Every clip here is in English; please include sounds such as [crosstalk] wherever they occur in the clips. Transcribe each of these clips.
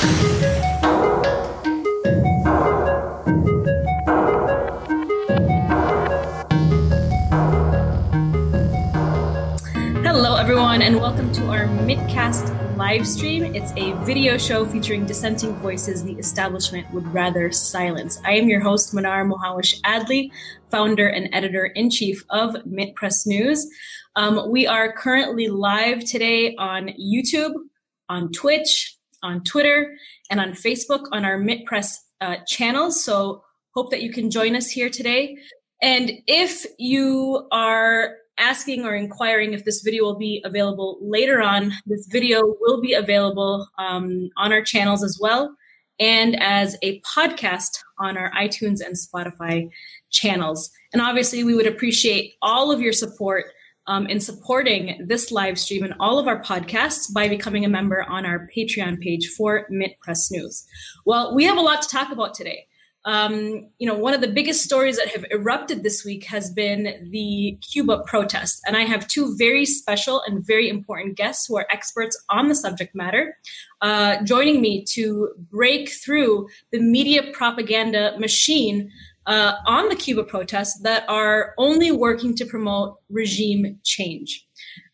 Hello, everyone, and welcome to our MintCast live stream. It's a video show featuring dissenting voices the establishment would rather silence. I am your host, Manar Mohawish Adley, founder and editor in chief of Mint Press News. Um, we are currently live today on YouTube, on Twitch, on Twitter, and on Facebook on our Mint Press uh, channels. So, hope that you can join us here today. And if you are asking or inquiring if this video will be available later on, this video will be available um, on our channels as well and as a podcast on our iTunes and Spotify channels. And obviously, we would appreciate all of your support um, in supporting this live stream and all of our podcasts by becoming a member on our Patreon page for Mint Press News. Well, we have a lot to talk about today. Um, you know, one of the biggest stories that have erupted this week has been the Cuba protests. And I have two very special and very important guests who are experts on the subject matter uh, joining me to break through the media propaganda machine uh, on the Cuba protests that are only working to promote regime change.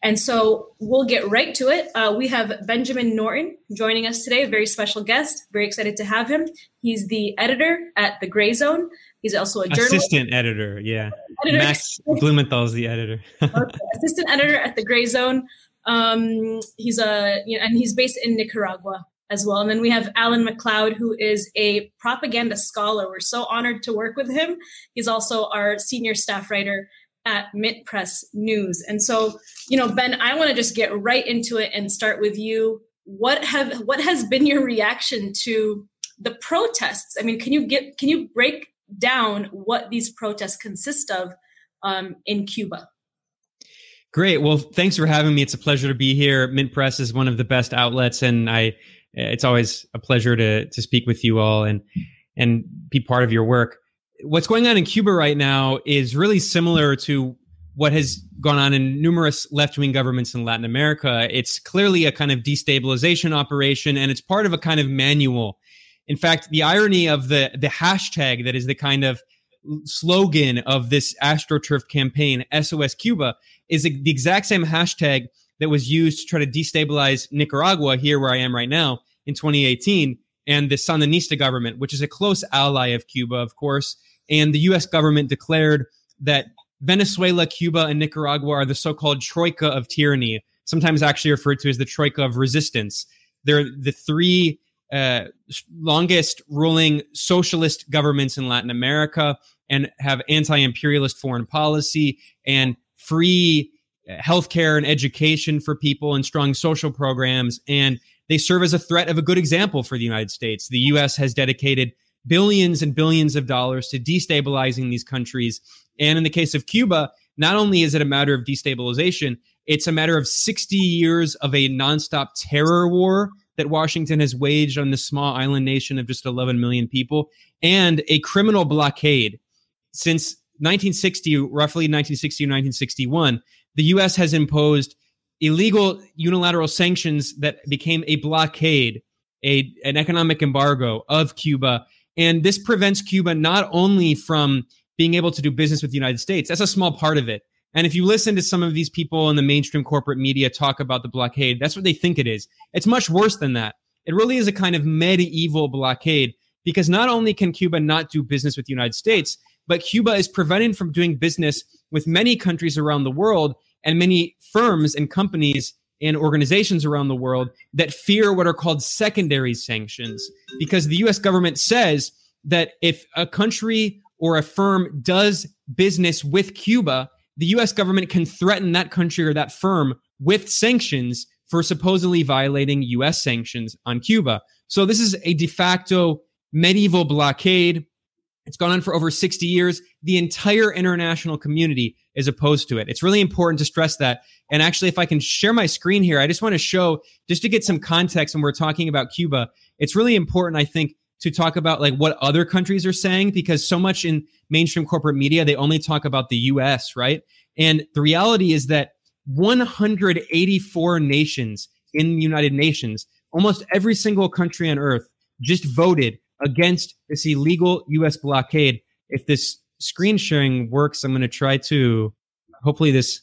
And so we'll get right to it. Uh, we have Benjamin Norton joining us today, a very special guest. Very excited to have him. He's the editor at The Gray Zone. He's also a journalist. Assistant editor, yeah. Editor. Max Blumenthal is the editor. [laughs] okay. Assistant editor at The Grayzone. Um, he's a, you know, and he's based in Nicaragua as well. And then we have Alan MacLeod, who is a propaganda scholar. We're so honored to work with him. He's also our senior staff writer at Mint Press News. And so, you know, Ben, I want to just get right into it and start with you. What have what has been your reaction to the protests? I mean, can you get can you break down what these protests consist of um, in Cuba? Great. Well, thanks for having me. It's a pleasure to be here. Mint Press is one of the best outlets, and I it's always a pleasure to to speak with you all and and be part of your work what's going on in Cuba right now is really similar to what has gone on in numerous left wing governments in Latin America. It's clearly a kind of destabilization operation, and it's part of a kind of manual. In fact, the irony of the, the hashtag that is the kind of slogan of this AstroTurf campaign, SOS Cuba, is the exact same hashtag that was used to try to destabilize Nicaragua, here where I am right now, in 2018, and the Sandinista government, which is a close ally of Cuba, of course. And the US government declared that Venezuela, Cuba, and Nicaragua are the so called troika of tyranny, sometimes actually referred to as the troika of resistance. They're the three uh, longest ruling socialist governments in Latin America and have anti imperialist foreign policy and free Uh, healthcare and education for people and strong social programs. And they serve as a threat of a good example for the United States. The U.S. has dedicated billions and billions of dollars to destabilizing these countries. And in the case of Cuba, not only is it a matter of destabilization, it's a matter of 60 years of a nonstop terror war that Washington has waged on this small island nation of just 11 million people and a criminal blockade. Since 1960, roughly 1960 1961, the U.S. has imposed illegal unilateral sanctions that became a blockade, a, an economic embargo of Cuba and this prevents Cuba not only from being able to do business with the United States, that's a small part of it. And if you listen to some of these people in the mainstream corporate media talk about the blockade, that's what they think it is. It's much worse than that. It really is a kind of medieval blockade because not only can Cuba not do business with the United States, but Cuba is prevented from doing business with many countries around the world and many firms and companies and organizations around the world that fear what are called secondary sanctions because the US government says that if a country or a firm does business with Cuba, the US government can threaten that country or that firm with sanctions for supposedly violating US sanctions on Cuba. So this is a de facto medieval blockade. It's gone on for over 60 years. The entire international community is opposed to it. It's really important to stress that. And actually, if I can share my screen here, I just want to show, just to get some context when we're talking about Cuba, it's really important, I think, to talk about like what other countries are saying because so much in mainstream corporate media, they only talk about the US, right? And the reality is that 184 nations in the United Nations almost every single country on earth just voted against this illegal US blockade. If this screen sharing works, I'm going to try to, hopefully this,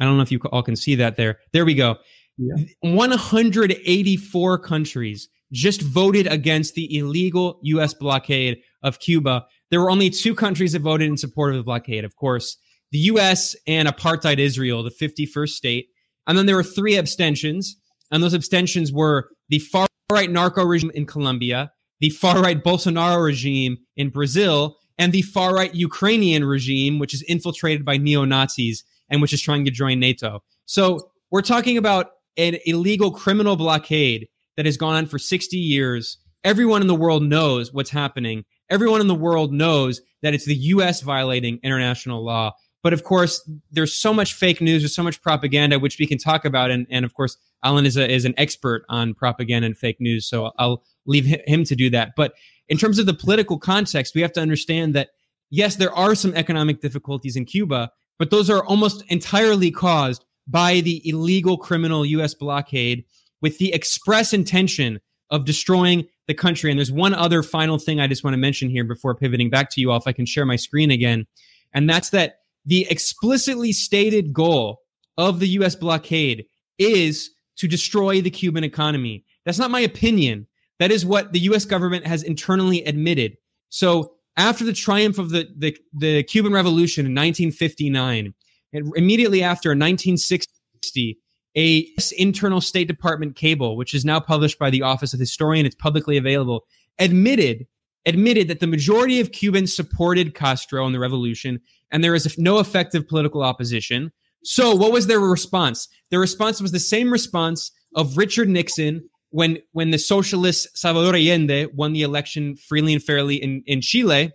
I don't know if you all can see that there. There we go. Yeah. 184 countries just voted against the illegal US blockade of Cuba. There were only two countries that voted in support of the blockade. Of course, the US and apartheid Israel, the 51st state. And then there were three abstentions. And those abstentions were the far right narco regime in Colombia, the far right Bolsonaro regime in Brazil, and the far right Ukrainian regime, which is infiltrated by neo Nazis and which is trying to join NATO. So we're talking about an illegal criminal blockade that has gone on for 60 years. Everyone in the world knows what's happening. Everyone in the world knows that it's the US violating international law. But of course, there's so much fake news, there's so much propaganda, which we can talk about. And, and of course, Alan is, a, is an expert on propaganda and fake news. So I'll leave him to do that. But in terms of the political context, we have to understand that, yes, there are some economic difficulties in Cuba, but those are almost entirely caused by the illegal criminal US blockade with the express intention of destroying the country. And there's one other final thing I just want to mention here before pivoting back to you all, if I can share my screen again. And that's that the explicitly stated goal of the US blockade is to destroy the Cuban economy. That's not my opinion. That is what the US government has internally admitted. So after the triumph of the, the, the Cuban Revolution in 1959, and immediately after 1960, a internal State Department cable, which is now published by the Office of Historian, it's publicly available, admitted admitted that the majority of Cubans supported Castro in the revolution, and there is no effective political opposition. So, what was their response? Their response was the same response of Richard Nixon when when the socialist Salvador Allende won the election freely and fairly in, in Chile.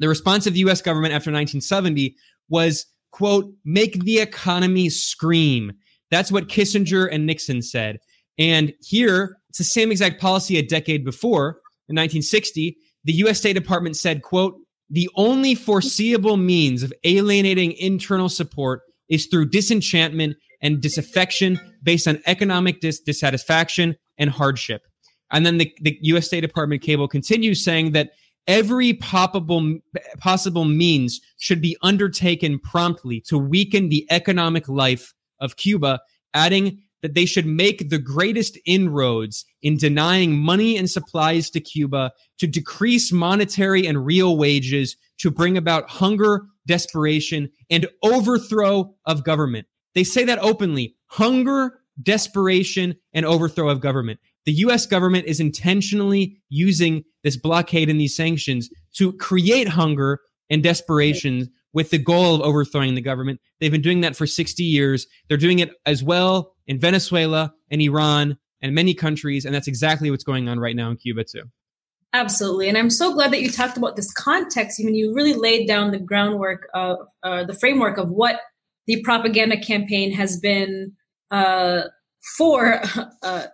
The response of the U.S. government after 1970 was, "quote Make the economy scream." That's what Kissinger and Nixon said. And here, it's the same exact policy a decade before, in 1960. The U.S. State Department said, "quote The only foreseeable means of alienating internal support." is through disenchantment and disaffection based on economic dis- dissatisfaction and hardship. And then the, the U.S. State Department cable continues saying that every possible possible means should be undertaken promptly to weaken the economic life of Cuba, adding that they should make the greatest inroads in denying money and supplies to Cuba to decrease monetary and real wages to bring about hunger, desperation, and overthrow of government. They say that openly hunger, desperation, and overthrow of government. The US government is intentionally using this blockade and these sanctions to create hunger and desperation with the goal of overthrowing the government. They've been doing that for 60 years. They're doing it as well in Venezuela and Iran and many countries. And that's exactly what's going on right now in Cuba, too. Absolutely. And I'm so glad that you talked about this context. I mean, you really laid down the groundwork of uh, the framework of what the propaganda campaign has been for [laughs] uh,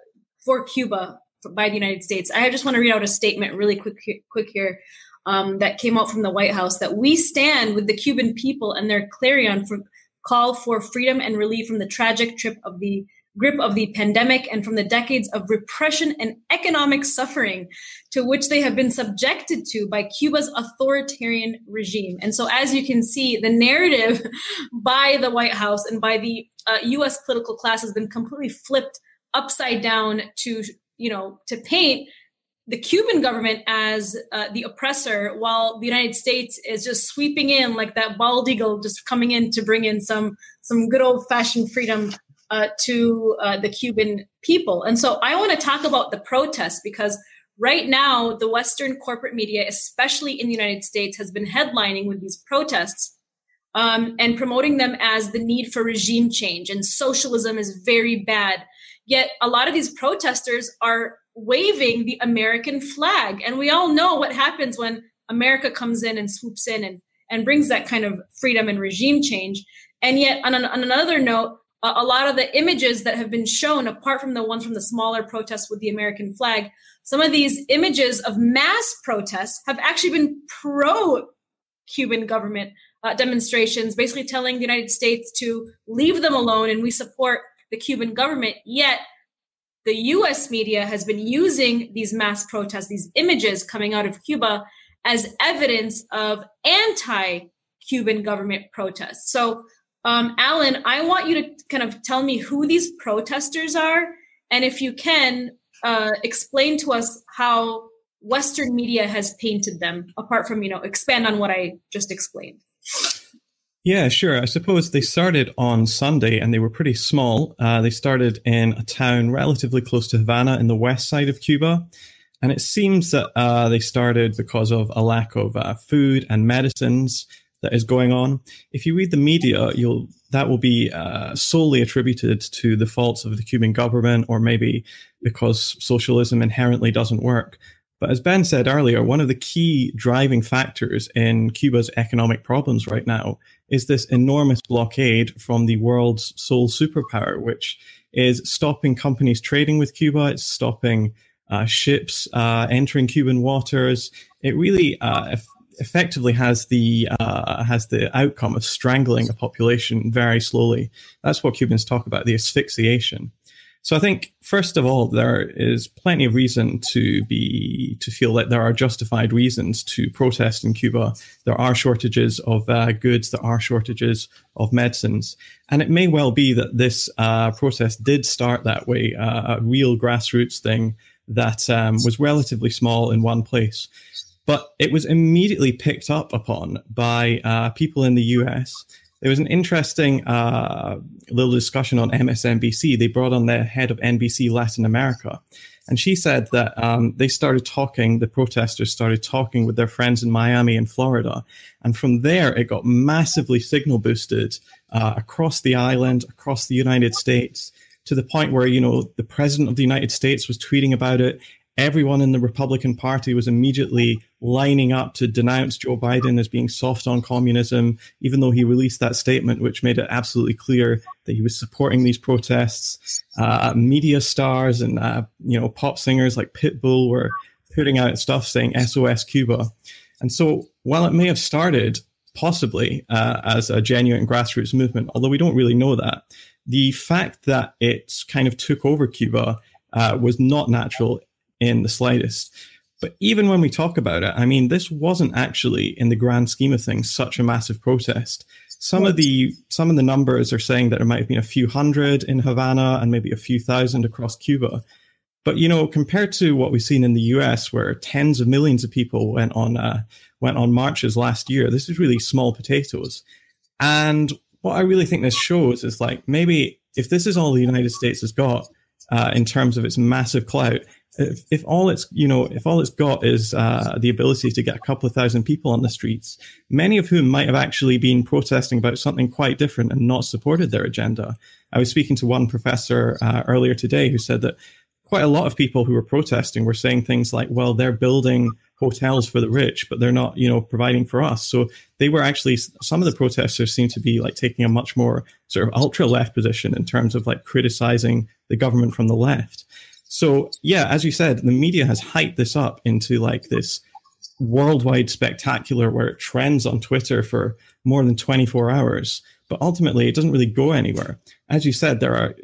for Cuba by the United States. I just want to read out a statement really quick quick here um, that came out from the White House that we stand with the Cuban people and their clarion for call for freedom and relief from the tragic trip of the grip of the pandemic and from the decades of repression and economic suffering to which they have been subjected to by Cuba's authoritarian regime. And so, as you can see, the narrative [laughs] by the White House and by the uh, US political class has been completely flipped upside down to, you know, to paint the Cuban government as uh, the oppressor, while the United States is just sweeping in like that bald eagle, just coming in to bring in some some good old fashioned freedom uh, to uh, the Cuban people. And so I want to talk about the protests because right now, the Western corporate media, especially in the United States, has been headlining with these protests um, and promoting them as the need for regime change and socialism is very bad. Yet a lot of these protesters are waving the American flag. And we all know what happens when America comes in and swoops in and, and brings that kind of freedom and regime change. And yet, on, an, on another note, a lot of the images that have been shown, apart from the ones from the smaller protests with the American flag, some of these images of mass protests have actually been pro Cuban government uh, demonstrations, basically telling the United States to leave them alone and we support the Cuban government. Yet, the US media has been using these mass protests, these images coming out of Cuba, as evidence of anti Cuban government protests. So, um, Alan, I want you to kind of tell me who these protesters are. And if you can, uh, explain to us how Western media has painted them, apart from, you know, expand on what I just explained. Yeah, sure. I suppose they started on Sunday and they were pretty small. Uh, they started in a town relatively close to Havana in the west side of Cuba. And it seems that uh, they started because of a lack of uh, food and medicines that is going on. If you read the media, you'll that will be uh, solely attributed to the faults of the Cuban government, or maybe because socialism inherently doesn't work. But as Ben said earlier, one of the key driving factors in Cuba's economic problems right now is this enormous blockade from the world's sole superpower, which is stopping companies trading with Cuba. It's stopping uh, ships uh, entering Cuban waters. It really uh, effectively has the uh, has the outcome of strangling a population very slowly. That's what Cubans talk about the asphyxiation. So I think first of all there is plenty of reason to be to feel that there are justified reasons to protest in Cuba. There are shortages of uh, goods, there are shortages of medicines, and it may well be that this uh, protest did start that way, uh, a real grassroots thing that um, was relatively small in one place. But it was immediately picked up upon by uh, people in the US. There was an interesting uh, little discussion on MSNBC. They brought on the head of NBC Latin America. And she said that um, they started talking, the protesters started talking with their friends in Miami and Florida. And from there, it got massively signal boosted uh, across the island, across the United States, to the point where, you know, the president of the United States was tweeting about it everyone in the Republican Party was immediately lining up to denounce Joe Biden as being soft on communism, even though he released that statement, which made it absolutely clear that he was supporting these protests. Uh, media stars and uh, you know pop singers like Pitbull were putting out stuff saying "SOS Cuba," and so while it may have started possibly uh, as a genuine grassroots movement, although we don't really know that, the fact that it kind of took over Cuba. Uh, was not natural in the slightest. But even when we talk about it, I mean, this wasn't actually, in the grand scheme of things, such a massive protest. Some of the some of the numbers are saying that there might have been a few hundred in Havana and maybe a few thousand across Cuba. But you know, compared to what we've seen in the U.S., where tens of millions of people went on uh, went on marches last year, this is really small potatoes. And what I really think this shows is like maybe if this is all the United States has got uh, in terms of its massive clout, if, if all it's you know if all it's got is uh, the ability to get a couple of thousand people on the streets, many of whom might have actually been protesting about something quite different and not supported their agenda. I was speaking to one professor uh, earlier today who said that quite a lot of people who were protesting were saying things like, "Well, they're building." hotels for the rich, but they're not, you know, providing for us. So they were actually some of the protesters seem to be like taking a much more sort of ultra left position in terms of like criticizing the government from the left. So yeah, as you said, the media has hyped this up into like this worldwide spectacular where it trends on Twitter for more than 24 hours. But ultimately, it doesn't really go anywhere. As you said, there are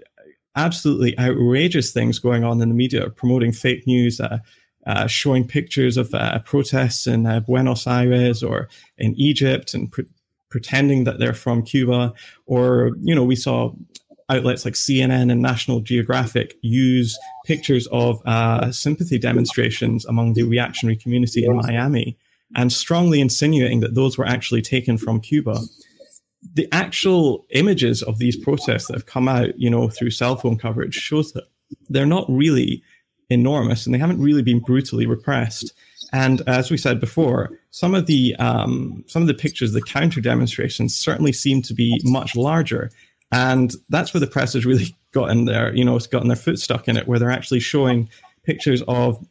absolutely outrageous things going on in the media promoting fake news, uh, uh, showing pictures of uh, protests in uh, Buenos Aires or in Egypt and pre- pretending that they're from Cuba. Or, you know, we saw outlets like CNN and National Geographic use pictures of uh, sympathy demonstrations among the reactionary community in Miami and strongly insinuating that those were actually taken from Cuba. The actual images of these protests that have come out, you know, through cell phone coverage shows that they're not really enormous and they haven't really been brutally repressed. And as we said before, some of the um, some of the pictures, the counter demonstrations, certainly seem to be much larger. And that's where the press has really gotten their, you know, it's gotten their foot stuck in it, where they're actually showing pictures of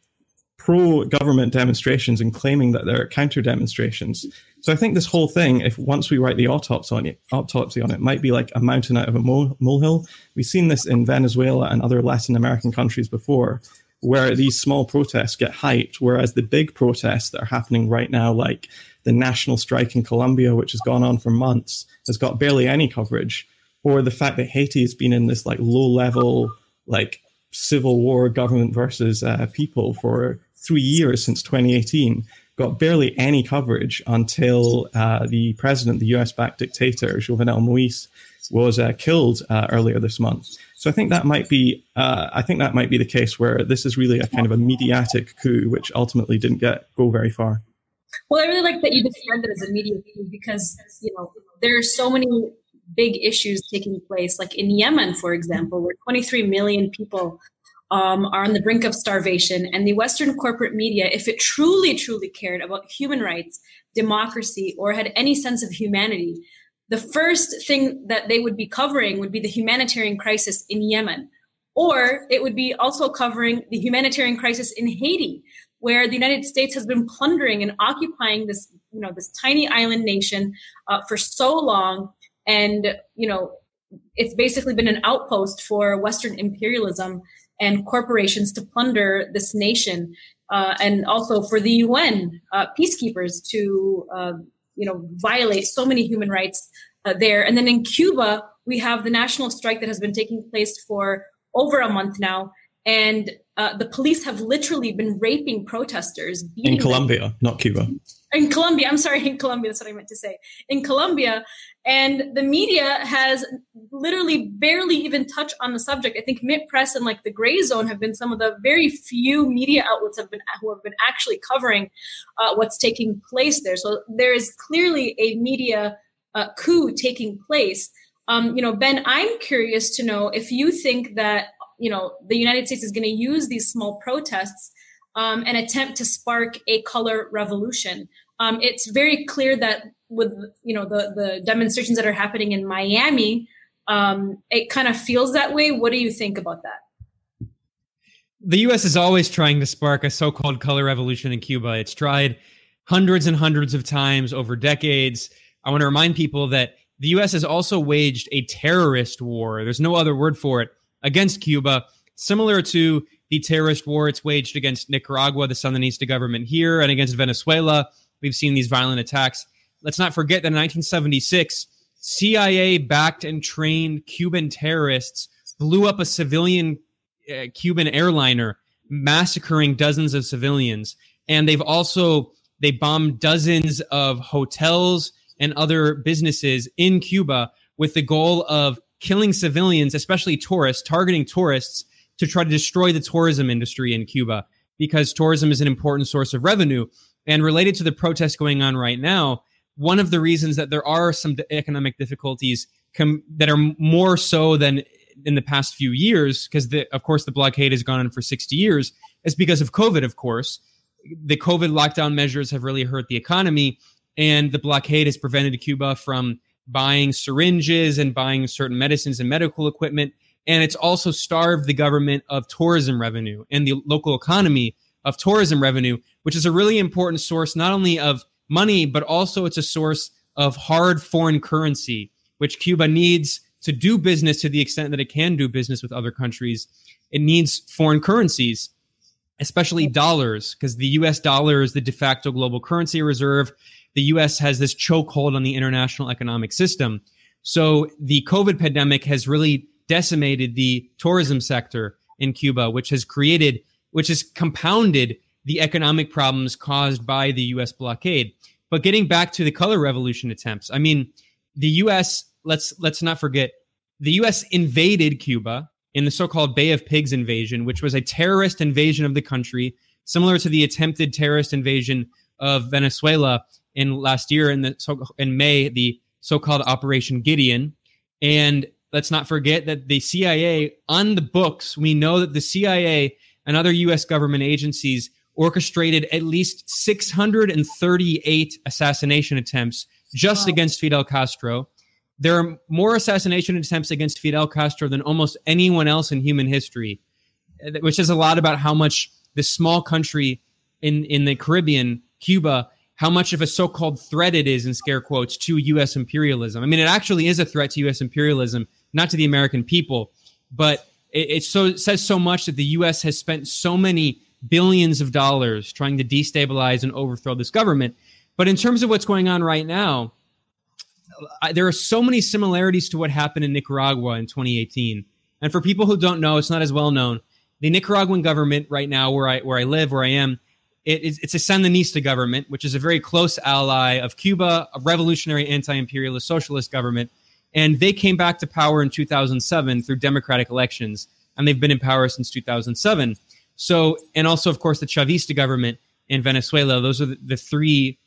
pro government demonstrations and claiming that they're counter demonstrations. So I think this whole thing, if once we write the autopsy on it, autopsy on it, might be like a mountain out of a molehill. We've seen this in Venezuela and other Latin American countries before, where these small protests get hyped, whereas the big protests that are happening right now, like the national strike in Colombia, which has gone on for months, has got barely any coverage or the fact that Haiti has been in this like low level, like civil war government versus uh, people for three years since 2018 got barely any coverage until uh, the president, the US backed dictator, Jovenel Moise, was uh, killed uh, earlier this month. So I think that might be, uh, I think that might be the case where this is really a kind of a mediatic coup, which ultimately didn't get go very far. Well, I really like that you described it as a media coup because you know there are so many big issues taking place, like in Yemen, for example, where 23 million people um, are on the brink of starvation. And the Western corporate media, if it truly, truly cared about human rights, democracy, or had any sense of humanity, the first thing that they would be covering would be the humanitarian crisis in Yemen. Or it would be also covering the humanitarian crisis in Haiti, where the United States has been plundering and occupying this, you know, this tiny island nation uh, for so long. And, you know, it's basically been an outpost for Western imperialism and corporations to plunder this nation, uh, and also for the UN uh, peacekeepers to uh, you know violate so many human rights uh, there. And then in Cuba, we have the national strike that has been taking place for over a month now, and uh, the police have literally been raping protesters in Colombia, not Cuba. In Colombia, I'm sorry, [laughs] in Colombia, that's what I meant to say. In Colombia, and the media has literally barely even touched on the subject. I think Mint Press and like the Gray Zone have been some of the very few media outlets have been who have been actually covering uh, what's taking place there. So there is clearly a media uh, coup taking place. Um, you know, Ben, I'm curious to know if you think that you know the United States is going to use these small protests um, attempt to spark a color revolution. Um, it's very clear that with you know the the demonstrations that are happening in Miami, um, it kind of feels that way. What do you think about that? The U.S. is always trying to spark a so-called color revolution in Cuba. It's tried hundreds and hundreds of times over decades. I want to remind people that the U.S. has also waged a terrorist war. There's no other word for it against Cuba, similar to the terrorist war it's waged against Nicaragua, the Sandinista government here, and against Venezuela. We've seen these violent attacks. Let's not forget that in 1976, CIA backed and trained Cuban terrorists blew up a civilian uh, Cuban airliner, massacring dozens of civilians. And they've also they bombed dozens of hotels and other businesses in Cuba with the goal of killing civilians, especially tourists, targeting tourists to try to destroy the tourism industry in Cuba because tourism is an important source of revenue. And related to the protests going on right now, one of the reasons that there are some economic difficulties com- that are more so than in the past few years, because of course the blockade has gone on for 60 years, is because of COVID, of course. The COVID lockdown measures have really hurt the economy, and the blockade has prevented Cuba from buying syringes and buying certain medicines and medical equipment. And it's also starved the government of tourism revenue and the local economy of tourism revenue, which is a really important source, not only of money, but also it's a source of hard foreign currency, which Cuba needs to do business to the extent that it can do business with other countries. It needs foreign currencies, especially dollars, because the US dollar is the de facto global currency reserve. The US has this chokehold on the international economic system. So the COVID pandemic has really decimated the tourism sector in Cuba, which has created, which has compounded the economic problems caused by the US blockade. But getting back to the color revolution attempts, I mean, the US, let's let's not forget, the US invaded Cuba in the so-called Bay of Pigs invasion, which was a terrorist invasion of the country, similar to the attempted terrorist invasion of Venezuela in last year in the in May, the so-called Operation Gideon. And let's not forget that the CIA on the books, we know that the CIA and other US government agencies orchestrated at least 638 assassination attempts just wow. against Fidel Castro. There are more assassination attempts against Fidel Castro than almost anyone else in human history, eh, which is a lot about how much this small country in, in the Caribbean, Cuba, how much of a so-called threat it is in scare quotes to U.S. imperialism. I mean, it actually is a threat to U.S. imperialism, not to the American people, but it, it so it says so much that the U.S. has spent so many billions of dollars trying to destabilize and overthrow this government. But in terms of what's going on right now, I, there are so many similarities to what happened in Nicaragua in 2018. And for people who don't know, it's not as well known. the Nicaraguan government right now, where I where I live, where I am, it is, it's a Sandinista government, which is a very close ally of Cuba, a revolutionary anti-imperialist socialist government, and they came back to power in 2007 through democratic elections, and they've been in power since 2007. So, and also, of course, the Chavista government in Venezuela. Those are the, the three,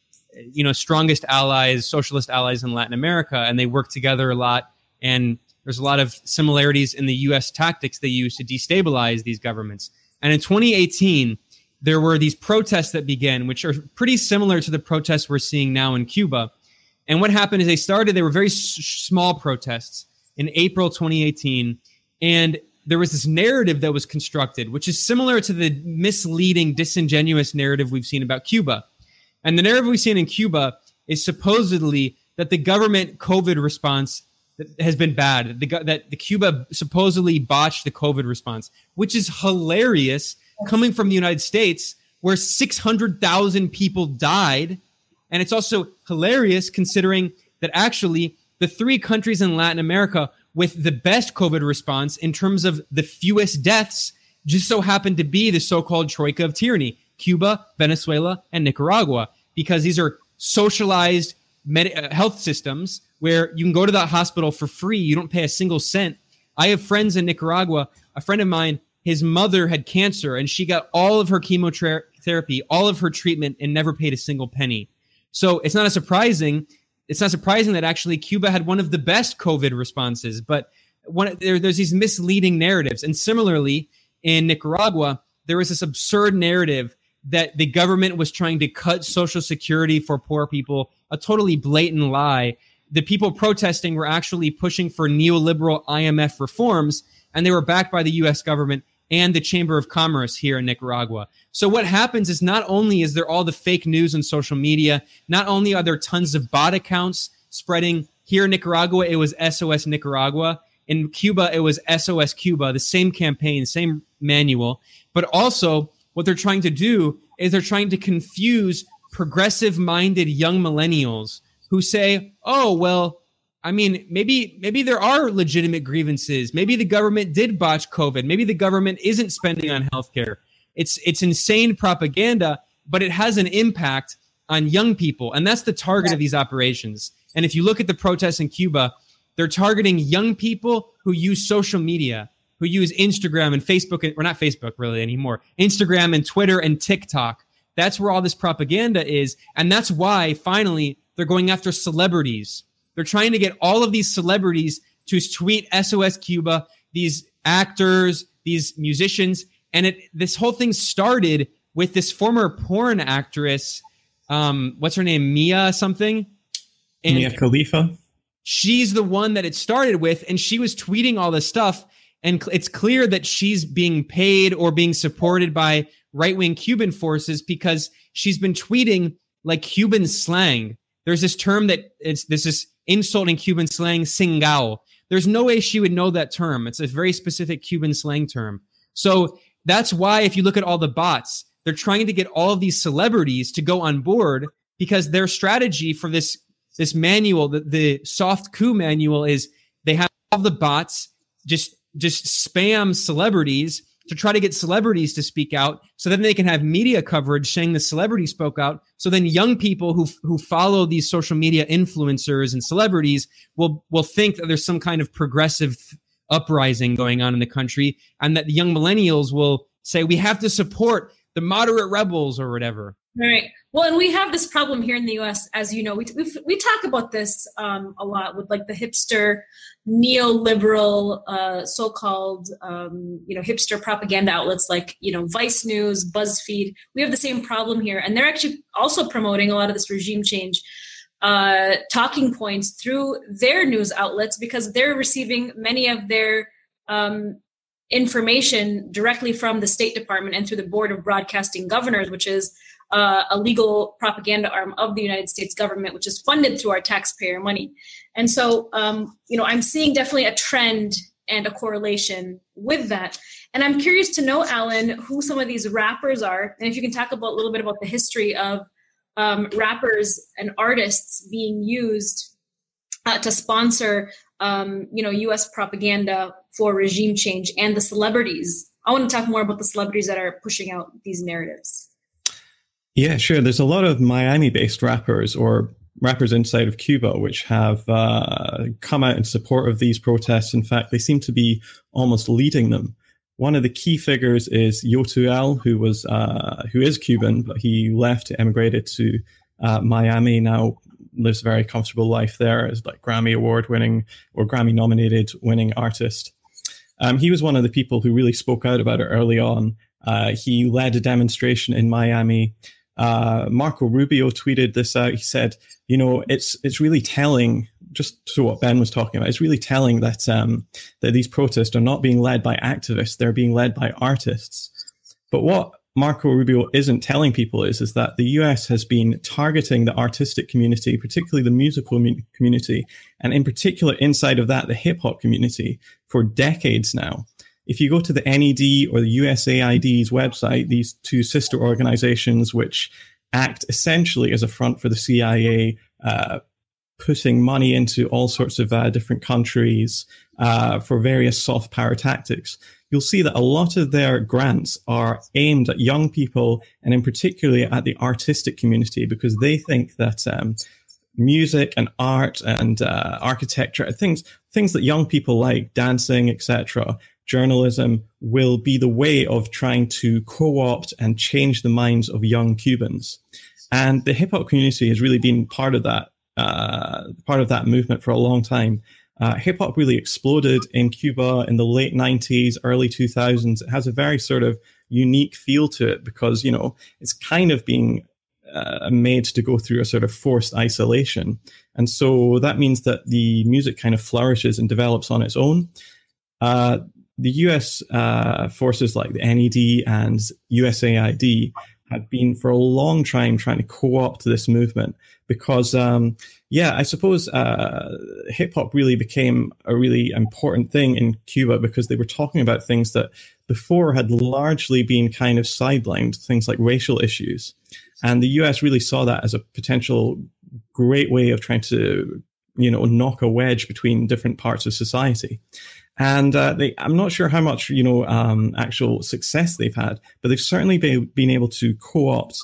you know, strongest allies, socialist allies in Latin America, and they work together a lot. And there's a lot of similarities in the U.S. tactics they use to destabilize these governments. And in 2018 there were these protests that began, which are pretty similar to the protests we're seeing now in Cuba. And what happened is they started, they were very s- small protests in April 2018. And there was this narrative that was constructed, which is similar to the misleading, disingenuous narrative we've seen about Cuba. And the narrative we've seen in Cuba is supposedly that the government COVID response has been bad, that the Cuba supposedly botched the COVID response, which is hilarious coming from the United States where 600,000 people died. And it's also hilarious considering that actually the three countries in Latin America with the best COVID response in terms of the fewest deaths just so happened to be the so called troika of tyranny Cuba, Venezuela, and Nicaragua, because these are socialized med- uh, health systems where you can go to that hospital for free. You don't pay a single cent. I have friends in Nicaragua. A friend of mine his mother had cancer and she got all of her chemotherapy, all of her treatment, and never paid a single penny. So it's not a surprising. It's not surprising that actually Cuba had one of the best COVID responses, but one, there, there's these misleading narratives. And similarly, in Nicaragua, there was this absurd narrative that the government was trying to cut social security for poor people, a totally blatant lie. The people protesting were actually pushing for neoliberal IMF reforms, and they were backed by the US government and the Chamber of Commerce here in Nicaragua. So what happens is not only is there all the fake news on social media, not only are there tons of bot accounts spreading here in Nicaragua, it was SOS Nicaragua. In Cuba, it was SOS Cuba, the same campaign, same manual. But also, what they're trying to do is they're trying to confuse progressive minded young millennials who say, oh, well, I mean, maybe maybe there are legitimate grievances. Maybe the government did botch COVID. Maybe the government isn't spending on healthcare. It's it's insane propaganda, but it has an impact on young people, and that's the target of these operations. And if you look at the protests in Cuba, they're targeting young people who use social media, who use Instagram and Facebook, or not Facebook really anymore, Instagram and Twitter and TikTok. That's where all this propaganda is, and that's why finally they're going after celebrities they're trying to get all of these celebrities to tweet SOS Cuba, these actors, these musicians, and it this whole thing started with this former porn actress. Um, what's her name? Mia something. And Mia Khalifa. She's the one that it started with, and she was tweeting all this stuff. And it's clear that she's being paid or being supported by right wing Cuban forces because she's been tweeting like Cuban slang. There's this term that it's this is insult in Cuban slang, singao. There's no way she would know that term. It's a very specific Cuban slang term. So that's why if you look at all the bots, they're trying to get all of these celebrities to go on board because their strategy for this this manual, the, the soft coup manual is they have all the bots just just spam celebrities to try to get celebrities to speak out so then they can have media coverage saying the celebrity spoke out. So then young people who who follow these social media influencers and celebrities will will think that there's some kind of progressive uprising going on in the country and that the young millennials will say we have to support the moderate rebels or whatever. Right well, and we have this problem here in the U.S. As you know, we we, talk about this um, a lot with like the hipster, neoliberal, uh, so-called um, you know hipster propaganda outlets like you know Vice News, BuzzFeed. We have the same problem here, and they're actually also promoting a lot of this regime change uh, talking points through their news outlets because they're receiving many of their um, information directly from the State Department and through the Board of Broadcasting Governors, which is uh, a legal propaganda arm of the United States government, which is funded through our taxpayer money. And so, um, you know, I'm seeing definitely a trend and a correlation with that. And I'm curious to know, Alan, who some of these rappers are, and if you can talk about a little bit about the history of um, rappers and artists being used uh, to sponsor, um, you know, U.S. propaganda for regime change and the celebrities. I want to talk more about the celebrities that are pushing out these narratives. Yeah, sure. There's a lot of Miami based rappers or rappers inside of Cuba which have uh, come out in support of these protests. In fact, they seem to be almost leading them. One of the key figures is Yotuel, who was uh, who is Cuban, but he left, emigrated to uh, Miami. Now lives a very comfortable life there as like Grammy award winning or Grammy nominated winning artist. Um, he was one of the people who really spoke out about it early on. Uh, he led a demonstration in Miami uh, Marco Rubio tweeted this out. He said, "You know, it's it's really telling." Just to what Ben was talking about, it's really telling that um, that these protests are not being led by activists; they're being led by artists. But what Marco Rubio isn't telling people is is that the U.S. has been targeting the artistic community, particularly the musical community, and in particular inside of that, the hip hop community, for decades now if you go to the NED or the USAID's website, these two sister organizations, which act essentially as a front for the CIA, uh, putting money into all sorts of uh, different countries uh, for various soft power tactics, you'll see that a lot of their grants are aimed at young people and in particularly at the artistic community because they think that um, music and art and uh, architecture things things that young people like dancing etc journalism will be the way of trying to co-opt and change the minds of young Cubans. And the hip hop community has really been part of that, uh, part of that movement for a long time. Uh, hip hop really exploded in Cuba in the late 90s, early 2000s. It has a very sort of unique feel to it because, you know, it's kind of being uh, made to go through a sort of forced isolation. And so that means that the music kind of flourishes and develops on its own. Uh, the US uh, forces like the NED and USAID had been for a long time trying to co-opt this movement because, um, yeah, I suppose uh, hip hop really became a really important thing in Cuba because they were talking about things that before had largely been kind of sidelined, things like racial issues. And the US really saw that as a potential great way of trying to, you know, knock a wedge between different parts of society. And uh, they, I'm not sure how much you know um, actual success they've had, but they've certainly been, been able to co-opt.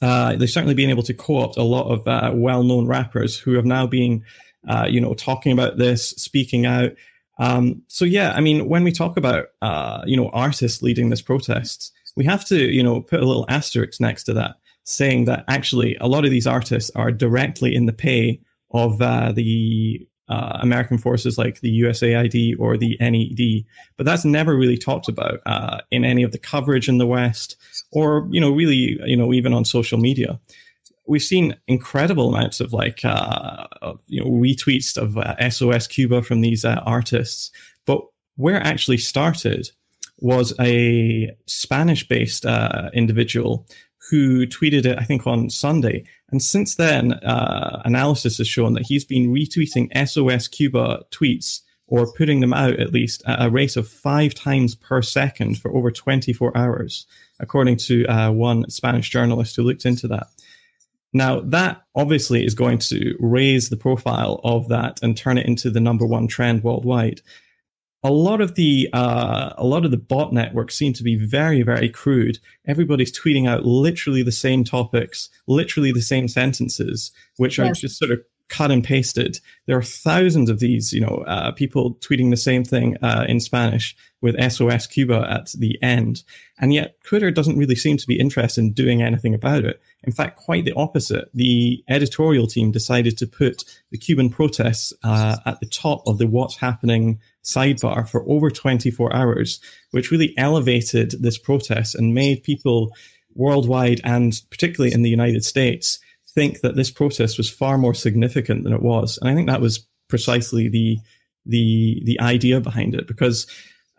Uh, they've certainly been able to co-opt a lot of uh, well-known rappers who have now been, uh, you know, talking about this, speaking out. Um, so yeah, I mean, when we talk about uh, you know artists leading this protest, we have to you know put a little asterisk next to that, saying that actually a lot of these artists are directly in the pay of uh, the uh, American forces like the USAID or the NED, but that's never really talked about uh, in any of the coverage in the West, or you know, really, you know, even on social media. We've seen incredible amounts of like, uh, you know, retweets of SOS uh, Cuba from these uh, artists, but where it actually started was a Spanish-based uh, individual who tweeted it, I think, on Sunday. And since then, uh, analysis has shown that he's been retweeting SOS Cuba tweets or putting them out at least at a rate of five times per second for over 24 hours, according to uh, one Spanish journalist who looked into that. Now, that obviously is going to raise the profile of that and turn it into the number one trend worldwide a lot of the uh, a lot of the bot networks seem to be very very crude. Everybody's tweeting out literally the same topics, literally the same sentences, which yes. are just sort of cut and pasted. There are thousands of these, you know, uh, people tweeting the same thing uh, in Spanish with SOS Cuba at the end. And yet Twitter doesn't really seem to be interested in doing anything about it. In fact, quite the opposite. The editorial team decided to put the Cuban protests uh, at the top of the what's happening sidebar for over 24 hours, which really elevated this protest and made people worldwide and particularly in the United States think that this protest was far more significant than it was. And I think that was precisely the the the idea behind it because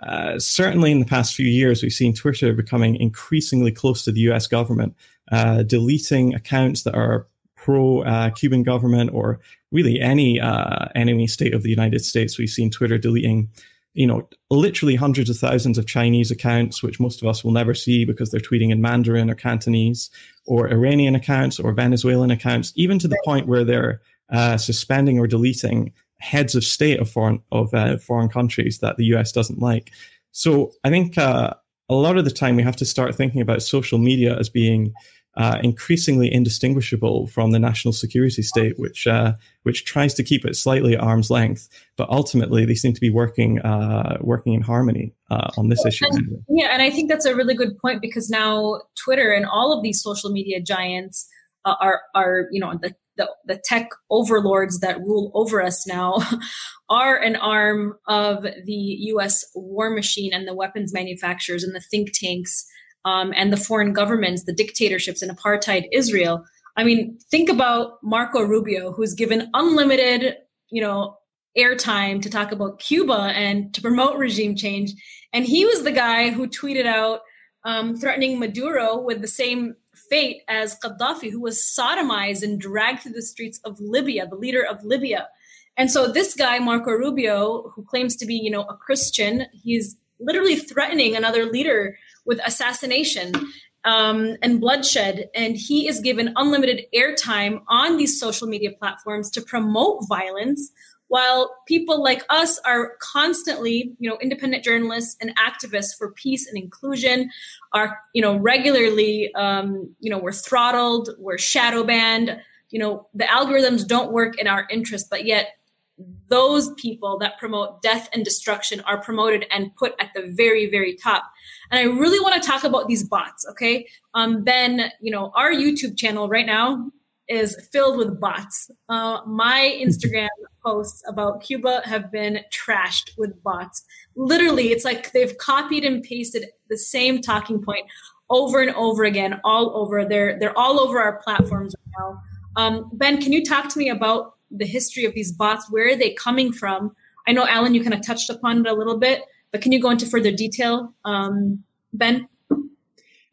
uh, certainly in the past few years we've seen Twitter becoming increasingly close to the U.S. government, uh, deleting accounts that are pro uh, Cuban government or really any uh, enemy state of the United States. We've seen Twitter deleting you know, literally hundreds of thousands of Chinese accounts, which most of us will never see because they're tweeting in Mandarin or Cantonese, or Iranian accounts or Venezuelan accounts, even to the point where they're uh, suspending or deleting heads of state of foreign of uh, foreign countries that the US doesn't like. So I think uh, a lot of the time we have to start thinking about social media as being uh, increasingly indistinguishable from the national security state, which uh, which tries to keep it slightly at arm's length, but ultimately they seem to be working uh, working in harmony uh, on this issue. And, yeah, and I think that's a really good point because now Twitter and all of these social media giants uh, are are you know the, the the tech overlords that rule over us now [laughs] are an arm of the U.S. war machine and the weapons manufacturers and the think tanks um, and the foreign governments, the dictatorships in apartheid Israel. I mean, think about Marco Rubio, who's given unlimited, you know, airtime to talk about Cuba and to promote regime change. And he was the guy who tweeted out um, threatening Maduro with the same fate as Gaddafi, who was sodomized and dragged through the streets of Libya, the leader of Libya. And so this guy, Marco Rubio, who claims to be, you know, a Christian, he's literally threatening another leader with assassination um, and bloodshed. And he is given unlimited airtime on these social media platforms to promote violence, while people like us are constantly, you know, independent journalists and activists for peace and inclusion are, you know, regularly, um, you know, we're throttled, we're shadow banned. You know, the algorithms don't work in our interest, but yet those people that promote death and destruction are promoted and put at the very very top. And i really want to talk about these bots okay? Um ben you know our youtube channel right now is filled with bots. Uh, my instagram [laughs] posts about cuba have been trashed with bots. Literally it's like they've copied and pasted the same talking point over and over again all over. They're they're all over our platforms right now. Um, ben can you talk to me about the history of these bots. Where are they coming from? I know, Alan, you kind of touched upon it a little bit, but can you go into further detail, um, Ben?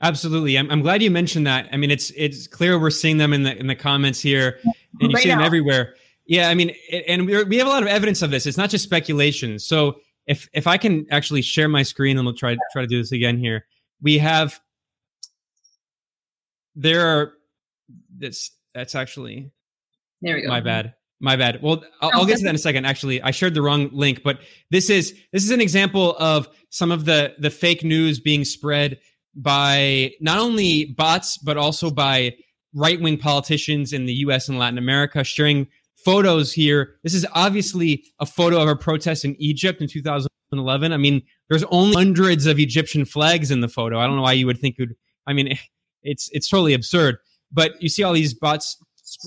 Absolutely. I'm, I'm glad you mentioned that. I mean, it's it's clear we're seeing them in the in the comments here, and you right see now. them everywhere. Yeah, I mean, and we we have a lot of evidence of this. It's not just speculation. So if if I can actually share my screen, and we'll try try to do this again here. We have there are this that's actually there we go. My bad. My bad. Well, I'll, I'll, get to that in a second. Actually, I shared the wrong link, but this is this is an example of some of the the fake news being spread by not only bots but also by right wing politicians in the U.S. and Latin America sharing photos here. This is obviously a photo of a protest in Egypt in 2011. I mean, there's only hundreds of Egyptian flags in the photo. I don't know why you would think it would. I mean, [laughs] it's it's totally absurd. But you see all these bots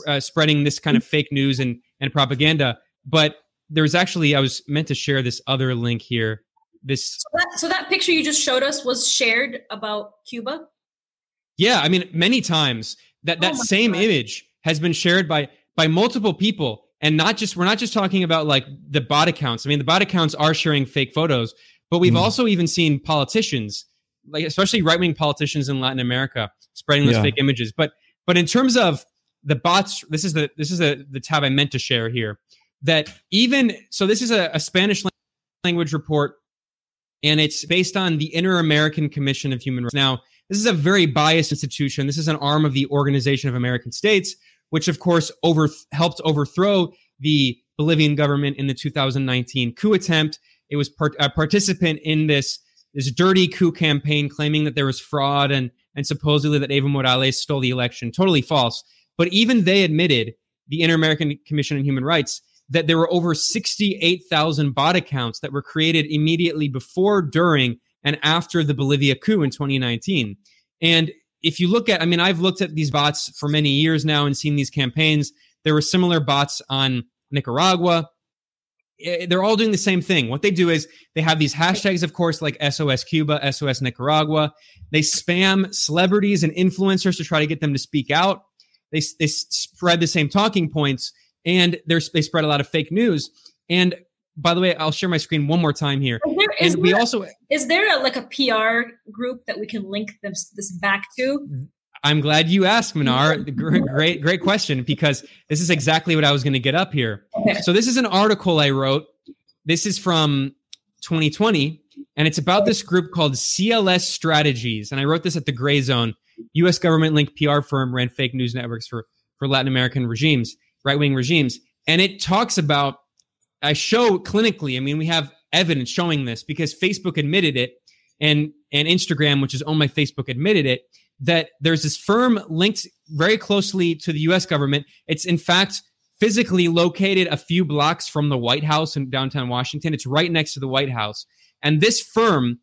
uh, spreading this kind of fake news and, and propaganda. But there's actually, I was meant to share this other link here. This so that, so that picture you just showed us was shared about Cuba. Yeah, I mean, many times that that oh same God. image has been shared by by multiple people, and not just we're not just talking about like the bot accounts. I mean, the bot accounts are sharing fake photos, but we've mm. also even seen politicians, like especially right wing politicians in Latin America, spreading those yeah. fake images. But but in terms of the bots this is the this is a, the tab i meant to share here that even so this is a, a spanish language report and it's based on the inter-american commission of human rights now this is a very biased institution this is an arm of the organization of american states which of course over helped overthrow the bolivian government in the 2019 coup attempt it was part, a participant in this this dirty coup campaign claiming that there was fraud and and supposedly that Evo Morales stole the election. Totally false. But even they admitted, the Inter American Commission on Human Rights, that there were over 68,000 bot accounts that were created immediately before, during, and after the Bolivia coup in 2019. And if you look at, I mean, I've looked at these bots for many years now and seen these campaigns. There were similar bots on Nicaragua. Eh, they're all doing the same thing. What they do is they have these hashtags, of course, like SOS Cuba, SOS Nicaragua. They spam celebrities and influencers to try to get them to speak out they they spread the same talking points and they spread a lot of fake news. And by the way, I'll share my screen one more time here. Is there, is and we also is there a, like a PR group that we can link this this back to? I'm glad you asked, Mnar. [laughs] great, great question because this is exactly what I was going to get up here. Okay. So this is an article I wrote. This is from 2020, and it's about this group called CLS Strategies. And I wrote this at the Grayzone. U.S. government linked PR firm ran fake news networks for for Latin American regimes, right wing regimes, and it talks about I show clinically. I mean, we have evidence showing this because Facebook admitted it, and and Instagram, which is owned by Facebook, admitted it that there's this firm linked very closely to the U.S. government. It's in fact physically located a few blocks from the White House in downtown Washington. It's right next to the White House, and this firm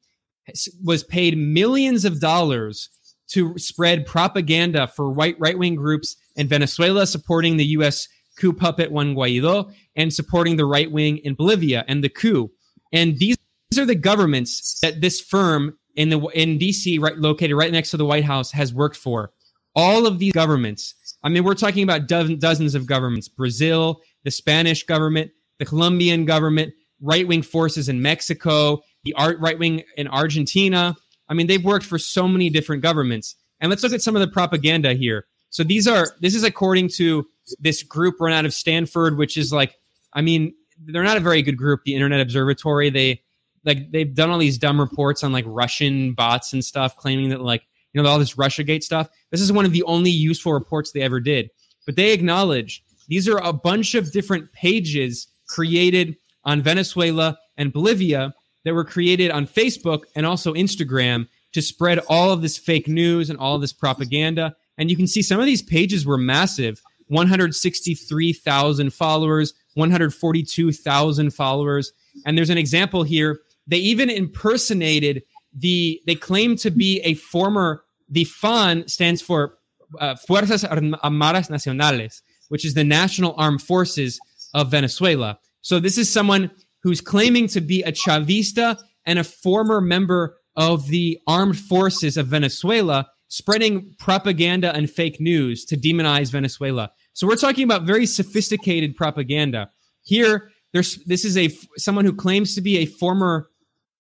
was paid millions of dollars to spread propaganda for white right wing groups in Venezuela supporting the U.S. coup puppet Juan Guaido and supporting the right wing in Bolivia and the coup. And these are the governments that this firm in the in DC, right located right next to the White House, has worked for. All of these governments. I mean, we're talking about do- dozens of governments: Brazil, the Spanish government, the Colombian government, right wing forces in Mexico, the art right wing in Argentina. I mean, they've worked for so many different governments. And let's look at some of the propaganda here. So these are this is according to this group run out of Stanford, which is like, I mean, they're not a very good group, the Internet Observatory. They like they've done all these dumb reports on like Russian bots and stuff, claiming that like you know all this RussiaGate stuff. This is one of the only useful reports they ever did. But they acknowledge these are a bunch of different pages created on Venezuela and Bolivia that were created on Facebook and also Instagram to spread all of this fake news and all of this propaganda. And you can see some of these pages were massive 163,000 followers, 142,000 followers. And there's an example here. They even impersonated the, they claim to be a former, the FAN stands for uh, Fuerzas Armadas Nacionales, which is the National Armed Forces of Venezuela. So this is someone who's claiming to be a Chavista and a former member of the armed forces of Venezuela, spreading propaganda and fake news to demonize Venezuela. So we're talking about very sophisticated propaganda. Here, there's this is a someone who claims to be a former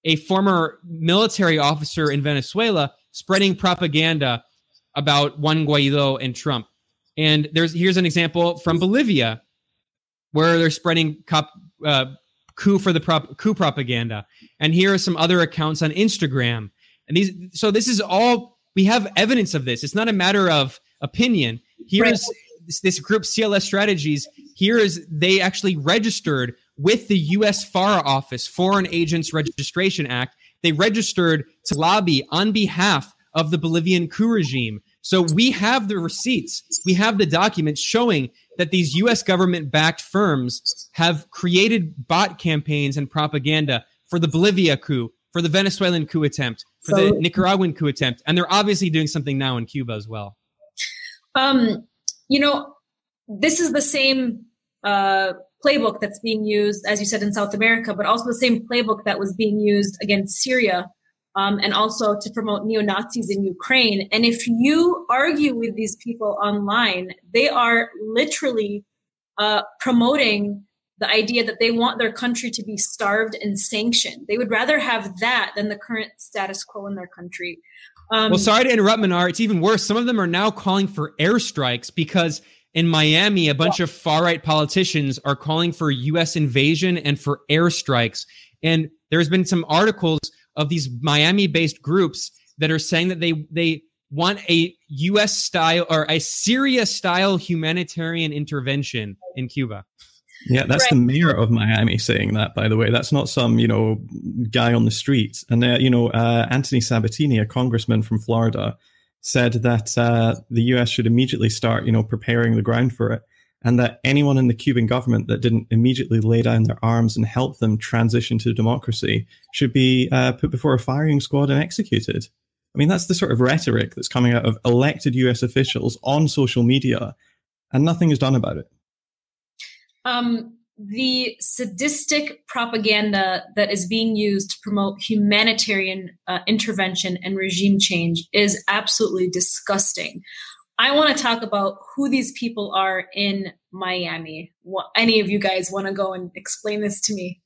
a former military officer in Venezuela spreading propaganda about Juan Guaido and Trump. And there's here's an example from Bolivia where they're spreading cop, uh, coup for the prop, coup propaganda. And here are some other accounts on Instagram. And these, so this is all we have evidence of this. It's not a matter of opinion. Here's right. this, this, group CLS Strategies. Here is they actually registered with the U.S. FARA Office, Foreign Agents Registration Act. They registered to lobby on behalf of the Bolivian coup regime. So we have the receipts, we have the documents showing that these US government backed firms have created bot campaigns and propaganda for the Bolivia coup, for the Venezuelan coup attempt, for so, the Nicaraguan coup attempt. And they're obviously doing something now in Cuba as well. Um, you know, this is the same uh, playbook that's being used, as you said, in South America, but also the same playbook that was being used against Syria um, and also to promote neo Nazis in Ukraine. And if you argue with these people online, they are literally uh, promoting the idea that they want their country to be starved and sanctioned. They would rather have that than the current status quo in their country. Um, well, sorry to interrupt, Mnar. It's even worse. Some of them are now calling for airstrikes because in Miami, a bunch yeah. of far right politicians are calling for U.S. invasion and for airstrikes. And there's been some articles of these Miami based groups that are saying that they they want a US style or a Syria style humanitarian intervention in Cuba. Yeah, that's right. the mayor of Miami saying that, by the way. That's not some, you know, guy on the street. And, uh, you know, uh, Anthony Sabatini, a congressman from Florida, said that uh, the US should immediately start, you know, preparing the ground for it and that anyone in the Cuban government that didn't immediately lay down their arms and help them transition to democracy should be uh, put before a firing squad and executed. I mean, that's the sort of rhetoric that's coming out of elected US officials on social media, and nothing is done about it. Um, the sadistic propaganda that is being used to promote humanitarian uh, intervention and regime change is absolutely disgusting. I want to talk about who these people are in Miami. What, any of you guys want to go and explain this to me?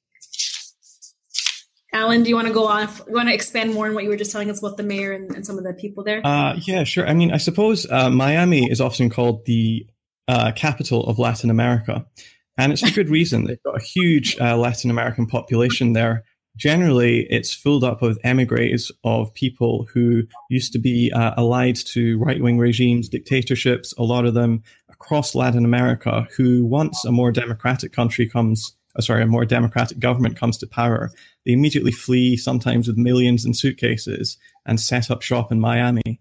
Alan, do you want to go off? You want to expand more on what you were just telling us about the mayor and, and some of the people there? Uh, yeah, sure. I mean, I suppose uh, Miami is often called the uh, capital of Latin America. And it's for good reason. They've got a huge uh, Latin American population there generally it's filled up with emigres of people who used to be uh, allied to right-wing regimes, dictatorships, a lot of them across Latin America, who once a more democratic country comes uh, sorry, a more democratic government comes to power, they immediately flee, sometimes with millions in suitcases, and set up shop in Miami.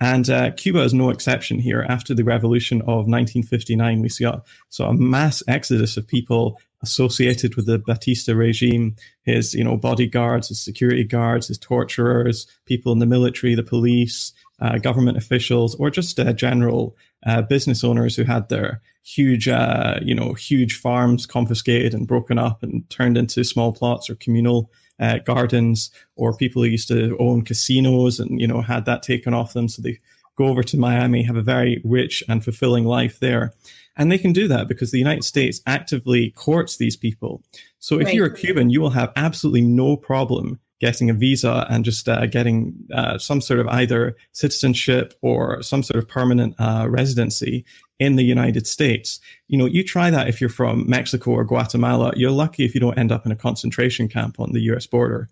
And uh, Cuba is no exception here. After the revolution of 1959, we saw, saw a mass exodus of people associated with the Batista regime, his you know bodyguards, his security guards, his torturers, people in the military, the police, uh, government officials, or just uh, general uh, business owners who had their huge uh, you know huge farms confiscated and broken up and turned into small plots or communal uh, gardens, or people who used to own casinos and you know had that taken off them, so they go over to Miami, have a very rich and fulfilling life there. And they can do that because the United States actively courts these people. So if right. you're a Cuban, you will have absolutely no problem getting a visa and just uh, getting uh, some sort of either citizenship or some sort of permanent uh, residency in the United States. You know, you try that if you're from Mexico or Guatemala, you're lucky if you don't end up in a concentration camp on the US border.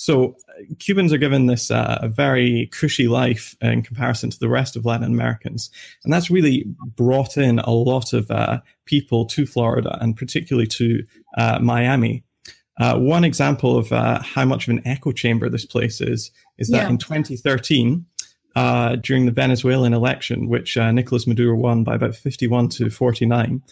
So Cubans are given this uh, very cushy life in comparison to the rest of Latin Americans. And that's really brought in a lot of uh, people to Florida and particularly to uh, Miami. Uh, one example of uh, how much of an echo chamber this place is is that yeah. in 2013, uh, during the Venezuelan election, which Nicolas Maduro won by about 51 to 49,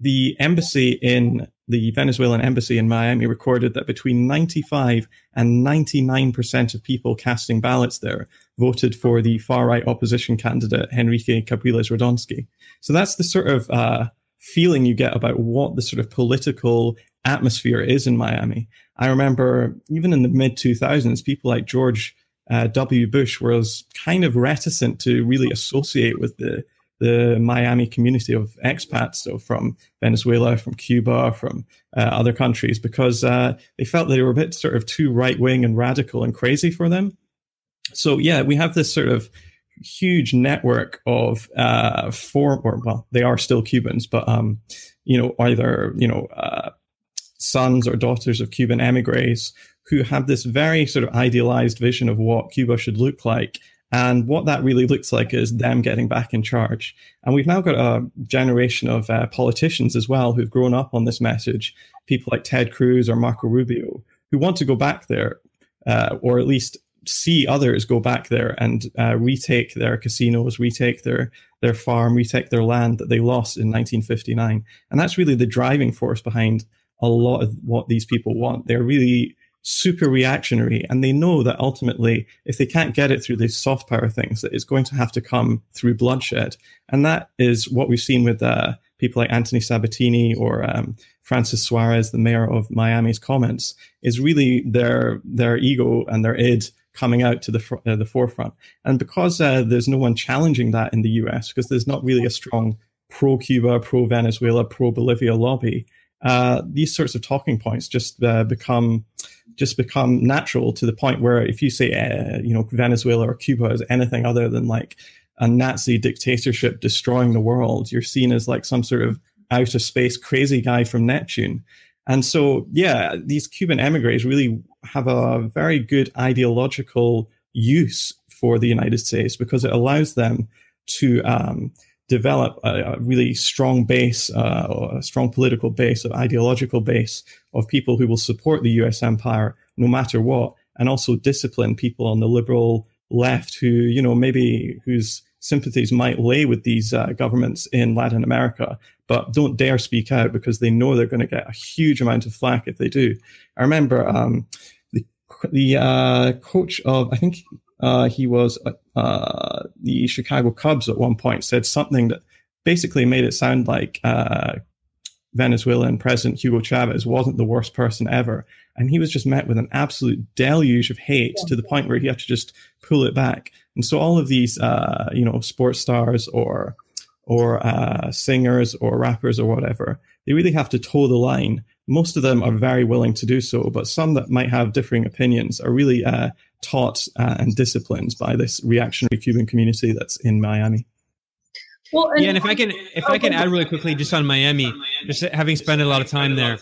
the embassy in the Venezuelan embassy in Miami recorded that between 95 and 99% of people casting ballots there voted for the far right opposition candidate, Henrique Capriles Radonski. So that's the sort of uh, feeling you get about what the sort of political atmosphere is in Miami. I remember even in the mid 2000s, people like George uh, W. Bush was kind of reticent to really associate with the the Miami community of expats, so from Venezuela, from Cuba, from uh, other countries, because uh, they felt that they were a bit sort of too right wing and radical and crazy for them. So yeah, we have this sort of huge network of uh, four, or well, they are still Cubans, but um, you know, either you know, uh, sons or daughters of Cuban emigres who have this very sort of idealized vision of what Cuba should look like and what that really looks like is them getting back in charge. And we've now got a generation of uh, politicians as well who've grown up on this message, people like Ted Cruz or Marco Rubio, who want to go back there, uh, or at least see others go back there and uh, retake their casinos, retake their their farm, retake their land that they lost in 1959. And that's really the driving force behind a lot of what these people want. They're really super reactionary and they know that ultimately if they can't get it through these soft power things that it's going to have to come through bloodshed. And that is what we've seen with uh, people like anthony sabatini or um, francis suarez the mayor of miami's comments is really their their ego and their id coming out to the fr- uh, the forefront. And because uh, there's no one challenging that in the us because there's not really a strong pro cuba pro venezuela pro bolivia lobby uh, these sorts of talking points just uh, become just become natural to the point where if you say uh, you know Venezuela or Cuba is anything other than like a Nazi dictatorship destroying the world, you're seen as like some sort of outer space crazy guy from Neptune. And so, yeah, these Cuban emigres really have a very good ideological use for the United States because it allows them to um, develop a, a really strong base, uh, a strong political base, an ideological base of people who will support the U.S. empire no matter what, and also discipline people on the liberal left who, you know, maybe whose sympathies might lay with these uh, governments in Latin America, but don't dare speak out because they know they're going to get a huge amount of flack if they do. I remember um, the the uh, coach of I think uh, he was uh, the Chicago Cubs at one point said something that basically made it sound like uh, Venezuelan President Hugo Chavez wasn't the worst person ever. And he was just met with an absolute deluge of hate yeah. to the point where he had to just pull it back. And so all of these, uh, you know, sports stars or or uh, singers or rappers or whatever, they really have to toe the line. Most of them are very willing to do so, but some that might have differing opinions are really uh, taught uh, and disciplined by this reactionary Cuban community that's in Miami. Well, and yeah, and if I can, if I can add really quickly, just on Miami, just having spent a lot of time there,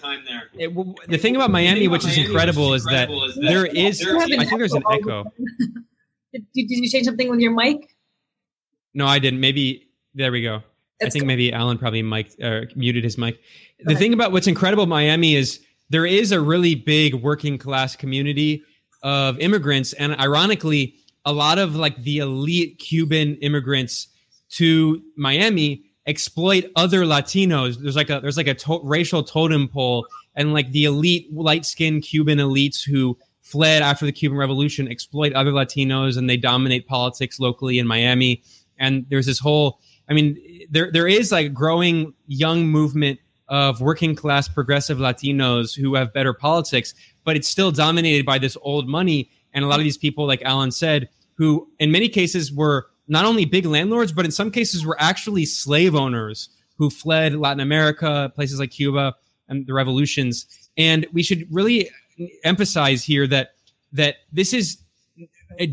it, the thing about Miami, which is incredible, is that there is, I think there's an echo. [laughs] did, did you change something with your mic? No, I didn't. Maybe there we go. I think maybe Alan probably mic or muted his mic. The thing about what's incredible Miami is there is a really big working class community of immigrants, and ironically, a lot of like the elite Cuban immigrants to Miami exploit other Latinos. There's like a there's like a to- racial totem pole, and like the elite light skinned Cuban elites who fled after the Cuban Revolution exploit other Latinos, and they dominate politics locally in Miami. And there's this whole, I mean, there there is like a growing young movement of working class progressive Latinos who have better politics, but it's still dominated by this old money. And a lot of these people, like Alan said, who in many cases were not only big landlords, but in some cases were actually slave owners who fled Latin America, places like Cuba and the revolutions. And we should really emphasize here that that this is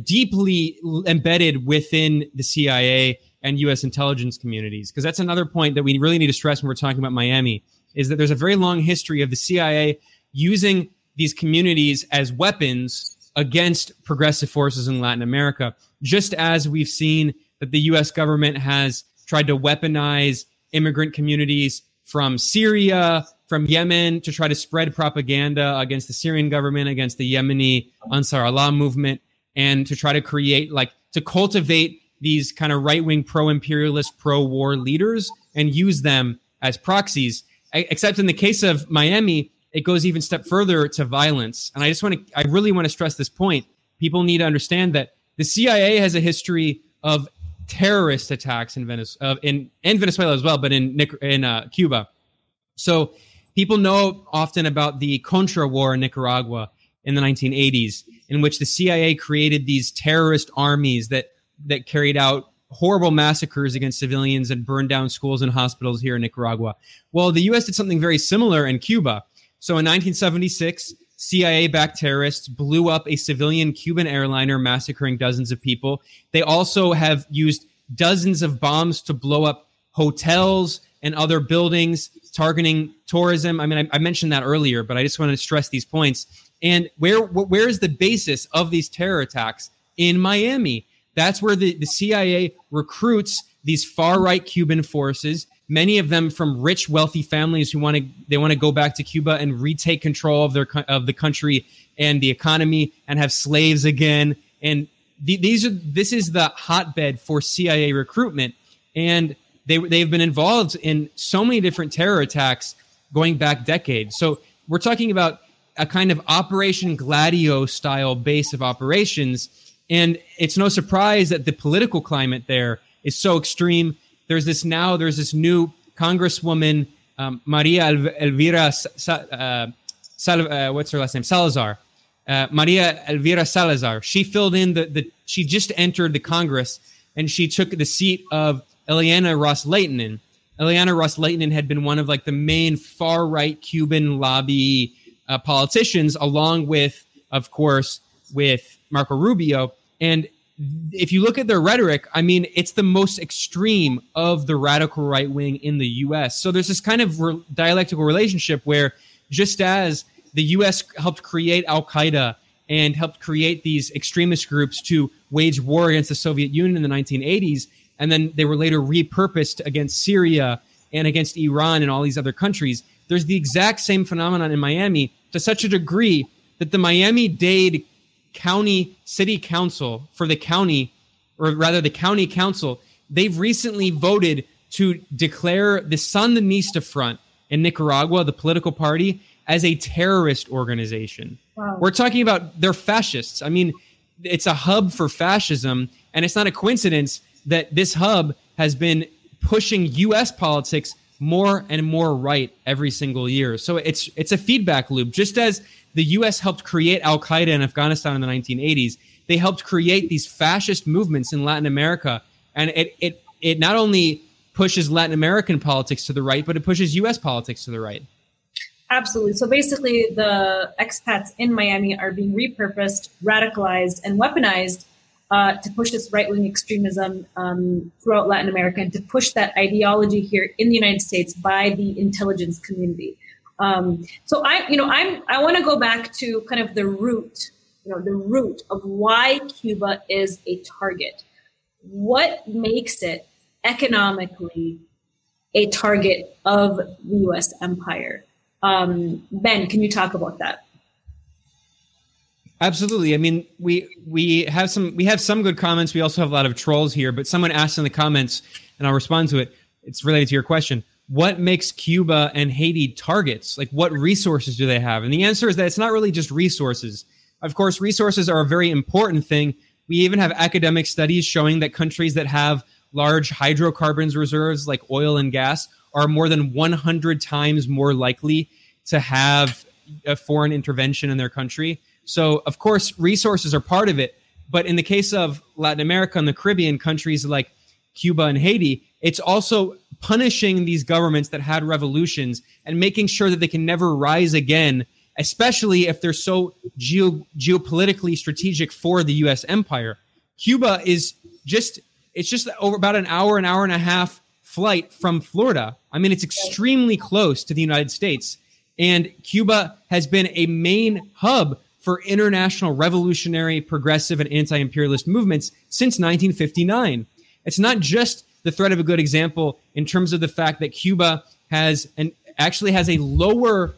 deeply embedded within the CIA and U.S. intelligence communities, because that's another point that we really need to stress when we're talking about Miami, is that there's a very long history of the CIA using these communities as weapons against progressive forces in Latin America, just as we've seen that the US government has tried to weaponize immigrant communities from Syria, from Yemen to try to spread propaganda against the Syrian government, against the Yemeni Ansar Allah movement, and to try to create, like, to cultivate these kind of right wing pro imperialist, pro war leaders and use them as proxies. Except in the case of Miami, it goes even step further to violence. And I just want to, I really want to stress this point. People need to understand that the CIA has a history of terrorist attacks in Venezuela, in, in Venezuela as well, but in in uh, Cuba. So people know often about the Contra War in Nicaragua in the 1980s, in which the CIA created these terrorist armies that that carried out horrible massacres against civilians and burned down schools and hospitals here in Nicaragua. Well, the U.S. did something very similar in Cuba. So in 1976, CIA backed terrorists blew up a civilian Cuban airliner, massacring dozens of people. They also have used dozens of bombs to blow up hotels and other buildings, targeting tourism. I mean, I, I mentioned that earlier, but I just want to stress these points. And where where is the basis of these terror attacks? In Miami. That's where the, the CIA recruits these far right Cuban forces, many of them from rich, wealthy families who want to they want to go back to Cuba and retake control of their of the country and the economy and have slaves again. And the, these are this is the hotbed for CIA recruitment, and they they've been involved in so many different terror attacks going back decades. So we're talking about a kind of Operation Gladio style base of operations and it's no surprise that the political climate there is so extreme. There's this now, there's this new Congresswoman, um, Maria Elvira, uh, Sal- uh, what's her last name? Salazar. Uh, Maria Elvira Salazar. She filled in the, the, she just entered the Congress and she took the seat of Ileana Ros-Lehtinen. Ileana Ros-Lehtinen had been one of like the main far right Cuban lobby uh, politicians, along with, of course, with Marco Rubio. And if you look at their rhetoric, I mean, it's the most extreme of the radical right wing in the US. So there's this kind of re- dialectical relationship where just as the US helped create Al Qaeda and helped create these extremist groups to wage war against the Soviet Union in the 1980s, and then they were later repurposed against Syria and against Iran and all these other countries. There's the exact same phenomenon in Miami to such a degree that the Miami Dade county city council for the county, or rather the county council, they've recently voted to declare the Sandinista Front in Nicaragua, the political party, as a terrorist organization. Wow. We're talking about they're fascists. I mean, it's a hub for fascism, and it's not a coincidence that this hub has been pushing U.S. politics more and more right every single year. So it's it's a feedback loop. Just as the U.S. helped create Al Qaeda in Afghanistan in the 1980s, they helped create these fascist movements in Latin America, and it it it not only pushes Latin American politics to the right, but it pushes U.S. politics to the right. Absolutely. So basically, the expats in Miami are being repurposed, radicalized, and weaponized uh, to push this right wing extremism um, throughout Latin America and to push that ideology here in the United States by the intelligence community. Um, so I, you know, I'm I want to go back to kind of the root, you know, the root of why Cuba is a target. What makes it economically a target of the U.S. empire. Um, ben, can you talk about that? Absolutely. I mean, we we have some we have some good comments. We also have a lot of trolls here. But someone asked in the comments, and I'll respond to it. It's related to your question. What makes Cuba and Haiti targets? Like, what resources do they have? And the answer is that it's not really just resources. Of course, resources are a very important thing. We even have academic studies showing that countries that have large hydrocarbons reserves, like oil and gas, are more than 100 times more likely to have a foreign intervention in their country. So, of course, resources are part of it. But in the case of Latin America and the Caribbean, countries like Cuba and Haiti, it's also punishing these governments that had revolutions and making sure that they can never rise again, especially if they're so geo- geopolitically strategic for the US empire. Cuba is just it's just over about an hour, an hour and a half flight from Florida. I mean, it's extremely close to the United States. And Cuba has been a main hub for international revolutionary, progressive, and anti imperialist movements since 1959. It's not just the threat of a good example in terms of the fact that Cuba has an actually has a lower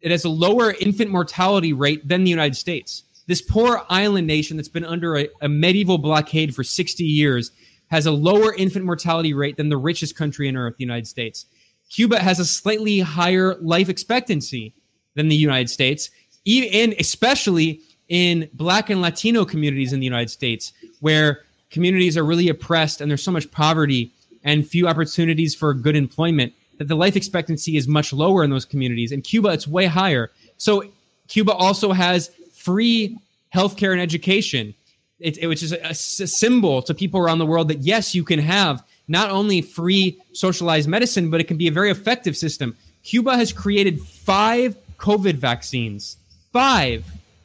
it has a lower infant mortality rate than the United States. This poor island nation that's been under a, a medieval blockade for 60 years has a lower infant mortality rate than the richest country on earth, the United States. Cuba has a slightly higher life expectancy than the United States, even especially in Black and Latino communities in the United States, where communities are really oppressed and there's so much poverty and few opportunities for good employment that the life expectancy is much lower in those communities. In Cuba, it's way higher. So Cuba also has free healthcare and education, it, it, which is a, a symbol to people around the world that yes, you can have not only free socialized medicine, but it can be a very effective system. Cuba has created five COVID vaccines, five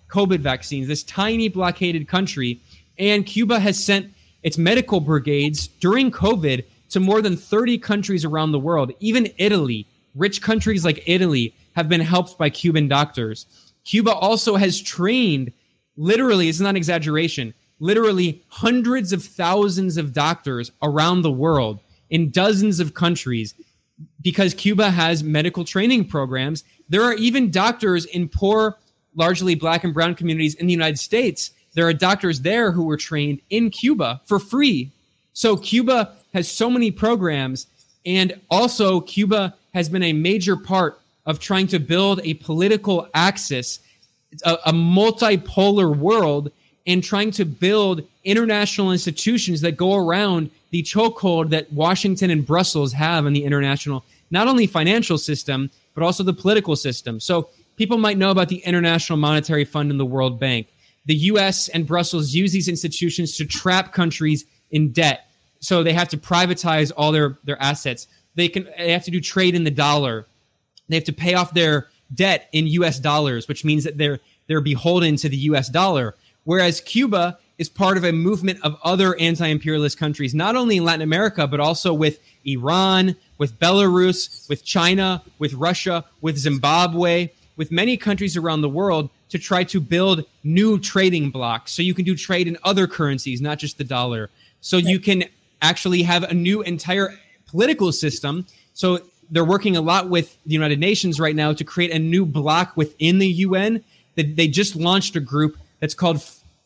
COVID vaccines, this tiny blockaded country. And Cuba has sent its medical brigades during COVID to more than 30 countries around the world. Even Italy, rich countries like Italy, have been helped by Cuban doctors. Cuba also has trained, literally, it's not an exaggeration, literally hundreds of thousands of doctors around the world in dozens of countries because Cuba has medical training programs. There are even doctors in poor, largely black and brown communities in the United States there are doctors there who were trained in Cuba for free. So Cuba has so many programs. And also, Cuba has been a major part of trying to build a political axis, a, a multipolar world, and trying to build international institutions that go around the chokehold that Washington and Brussels have in the international, not only financial system, but also the political system. So people might know about the International Monetary Fund and the World Bank the US and Brussels use these institutions to trap countries in debt. So they have to privatize all their, their assets. They can they have to do trade in the dollar. They have to pay off their debt in US dollars, which means that they're they're beholden to the US dollar. Whereas Cuba is part of a movement of other anti-imperialist countries, not only in Latin America, but also with Iran, with Belarus, with China, with Russia, with Zimbabwe, with many countries around the world to try to build new trading blocks so you can do trade in other currencies, not just the dollar. So you can actually have a new entire political system. So they're working a lot with the United Nations right now to create a new block within the UN. That they just launched a group that's called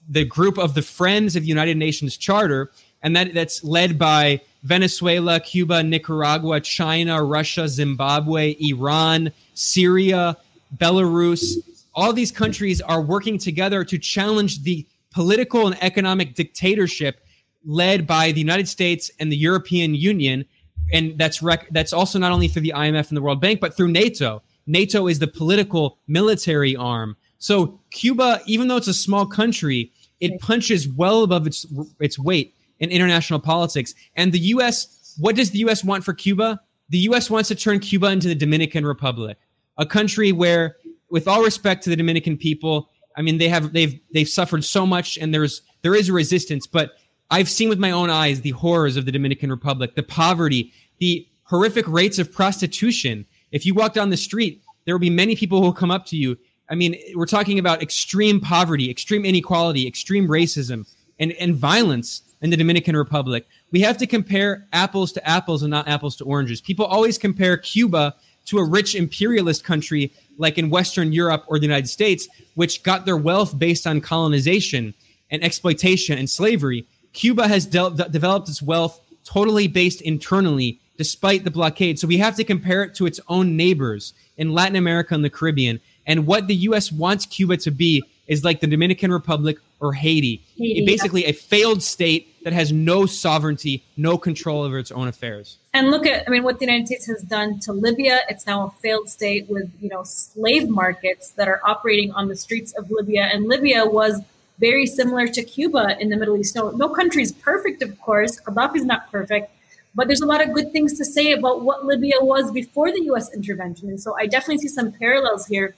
the Group of the Friends of the United Nations Charter, and that that's led by Venezuela, Cuba, Nicaragua, China, Russia, Zimbabwe, Iran, Syria, Belarus, all these countries are working together to challenge the political and economic dictatorship led by the United States and the European Union. And that's rec- that's also not only through the IMF and the World Bank, but through NATO. NATO is the political military arm. So Cuba, even though it's a small country, it punches well above its its weight in international politics. And the U.S. What does the U.S. want for Cuba? The U.S. wants to turn Cuba into the Dominican Republic, a country where with all respect to the Dominican people, I mean they have they've they've suffered so much and there's there is a resistance, but I've seen with my own eyes the horrors of the Dominican Republic, the poverty, the horrific rates of prostitution. If you walk down the street, there will be many people who will come up to you. I mean, we're talking about extreme poverty, extreme inequality, extreme racism, and, and violence in the Dominican Republic. We have to compare apples to apples and not apples to oranges. People always compare Cuba to a rich imperialist country like in Western Europe or the United States, which got their wealth based on colonization and exploitation and slavery. Cuba has de- developed its wealth totally based internally despite the blockade. So we have to compare it to its own neighbors in Latin America and the Caribbean. And what the U.S. wants Cuba to be is like the Dominican Republic or Haiti, Haiti basically a failed state that has no sovereignty, no control over its own affairs. And look at, I mean, what the United States has done to Libya. It's now a failed state with, you know, slave markets that are operating on the streets of Libya. And Libya was very similar to Cuba in the Middle East. No, no country is perfect, of course. Gaddafi's not perfect, but there's a lot of good things to say about what Libya was before the U.S. intervention. And so I definitely see some parallels here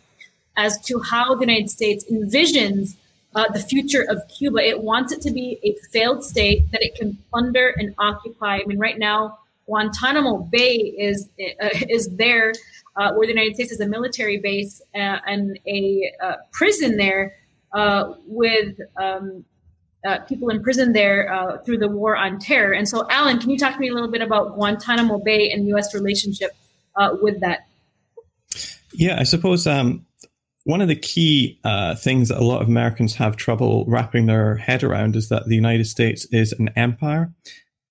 as to how the United States envisions uh, the future of Cuba. It wants it to be a failed state that it can plunder and occupy. I mean, right now, Guantanamo Bay is uh, is there, uh, where the United States is a military base uh, and a uh, prison there uh, with um, people in prison there through the war on terror. And so, Alan, can you talk to me a little bit about Guantanamo Bay and U.S. relationship with that? Yeah, I suppose um, one of the key uh, things that a lot of Americans have trouble wrapping their head around is that the United States is an empire.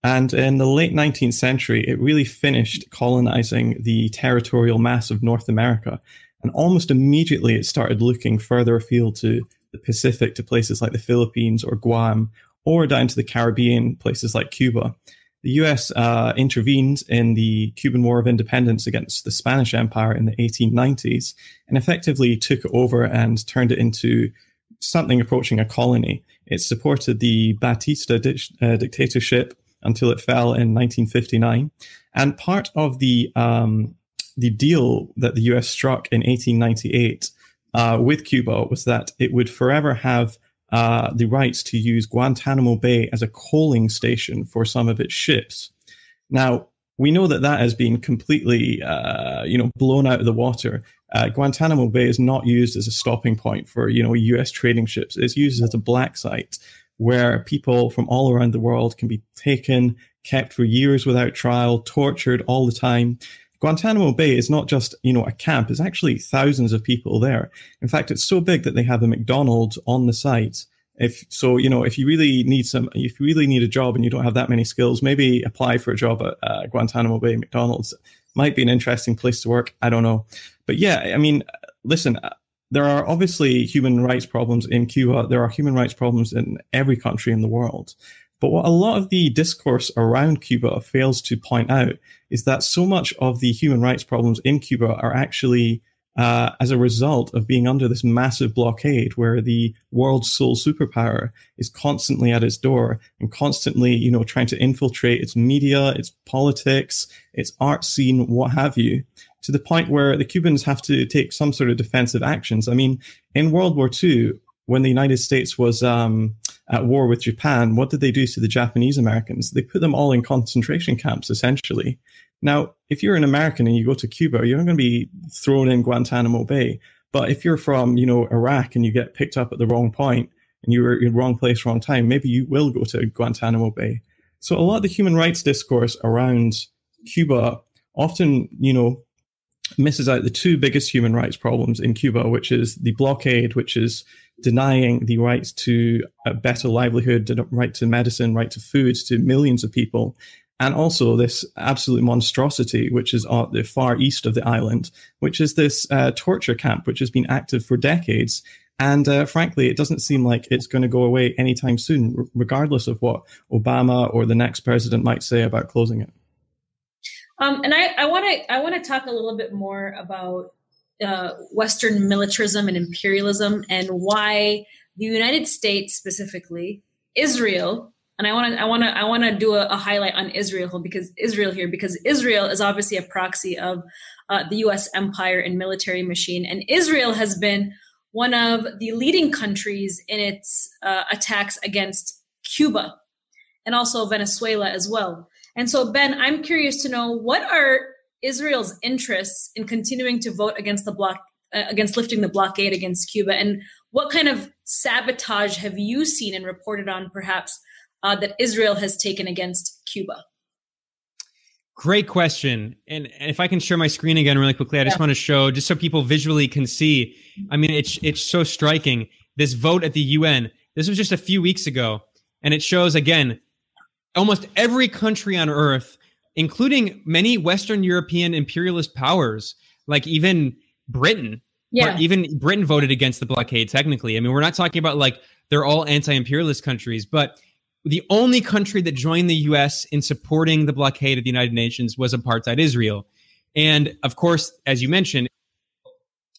And in the late 19th century, it really finished colonizing the territorial mass of North America. And almost immediately, it started looking further afield to the Pacific to places like the Philippines or Guam, or down to the Caribbean, places like Cuba. The US uh, intervened in the Cuban War of Independence against the Spanish Empire in the 1890s and effectively took over and turned it into something approaching a colony. It supported the Batista di- uh, dictatorship until it fell in 1959. And part of the um, the deal that the US struck in 1898 uh, with Cuba was that it would forever have uh, the rights to use Guantanamo Bay as a coaling station for some of its ships. Now, we know that that has been completely, uh, you know, blown out of the water. Uh, Guantanamo Bay is not used as a stopping point for, you know, U.S. trading ships. It's used as a black site where people from all around the world can be taken, kept for years without trial, tortured all the time. Guantanamo Bay is not just, you know, a camp. It's actually thousands of people there. In fact, it's so big that they have a McDonald's on the site. If so, you know, if you really need some, if you really need a job and you don't have that many skills, maybe apply for a job at uh, Guantanamo Bay McDonald's. Might be an interesting place to work. I don't know, but yeah, I mean, listen, uh, there are obviously human rights problems in Cuba. There are human rights problems in every country in the world. But what a lot of the discourse around Cuba fails to point out is that so much of the human rights problems in Cuba are actually uh, as a result of being under this massive blockade where the world's sole superpower is constantly at its door and constantly, you know, trying to infiltrate its media, its politics, its art scene, what have you, to the point where the Cubans have to take some sort of defensive actions. I mean, in World War II, when the United States was um, at war with Japan, what did they do to the Japanese Americans? They put them all in concentration camps, essentially. Now, if you're an American and you go to Cuba, you're not going to be thrown in Guantanamo Bay. But if you're from, you know, Iraq and you get picked up at the wrong point and you were in the wrong place, wrong time, maybe you will go to Guantanamo Bay. So a lot of the human rights discourse around Cuba often, you know, misses out the two biggest human rights problems in Cuba, which is the blockade, which is denying the rights to a better livelihood, the right to medicine, right to food to millions of people. And also this absolute monstrosity, which is at the far east of the island, which is this uh, torture camp, which has been active for decades. And uh, frankly, it doesn't seem like it's going to go away anytime soon, regardless of what Obama or the next president might say about closing it. Um, and I want to I want to talk a little bit more about uh, Western militarism and imperialism and why the United States specifically, Israel, and I want to I want to I want to do a, a, highlight on Israel because Israel here because Israel is obviously a proxy of uh, the U.S. empire and military machine, and Israel has been one of the leading countries in its uh, attacks against Cuba and also Venezuela as well. And so, Ben, I'm curious to know what are Israel's interests in continuing to vote against the block uh, against lifting the blockade against Cuba, and what kind of sabotage have you seen and reported on, perhaps, uh, that Israel has taken against Cuba? Great question. And if I can share my screen again really quickly, I just want to show, just so people visually can see. I mean, it's it's so striking. This vote at the UN. This was just a few weeks ago, and it shows again almost every country on earth, including many Western European imperialist powers, like even Britain. Yeah. Even Britain voted against the blockade. Technically, I mean, we're not talking about like they're all anti-imperialist countries, but the only country that joined the US in supporting the blockade of the United Nations was apartheid Israel. And of course, as you mentioned,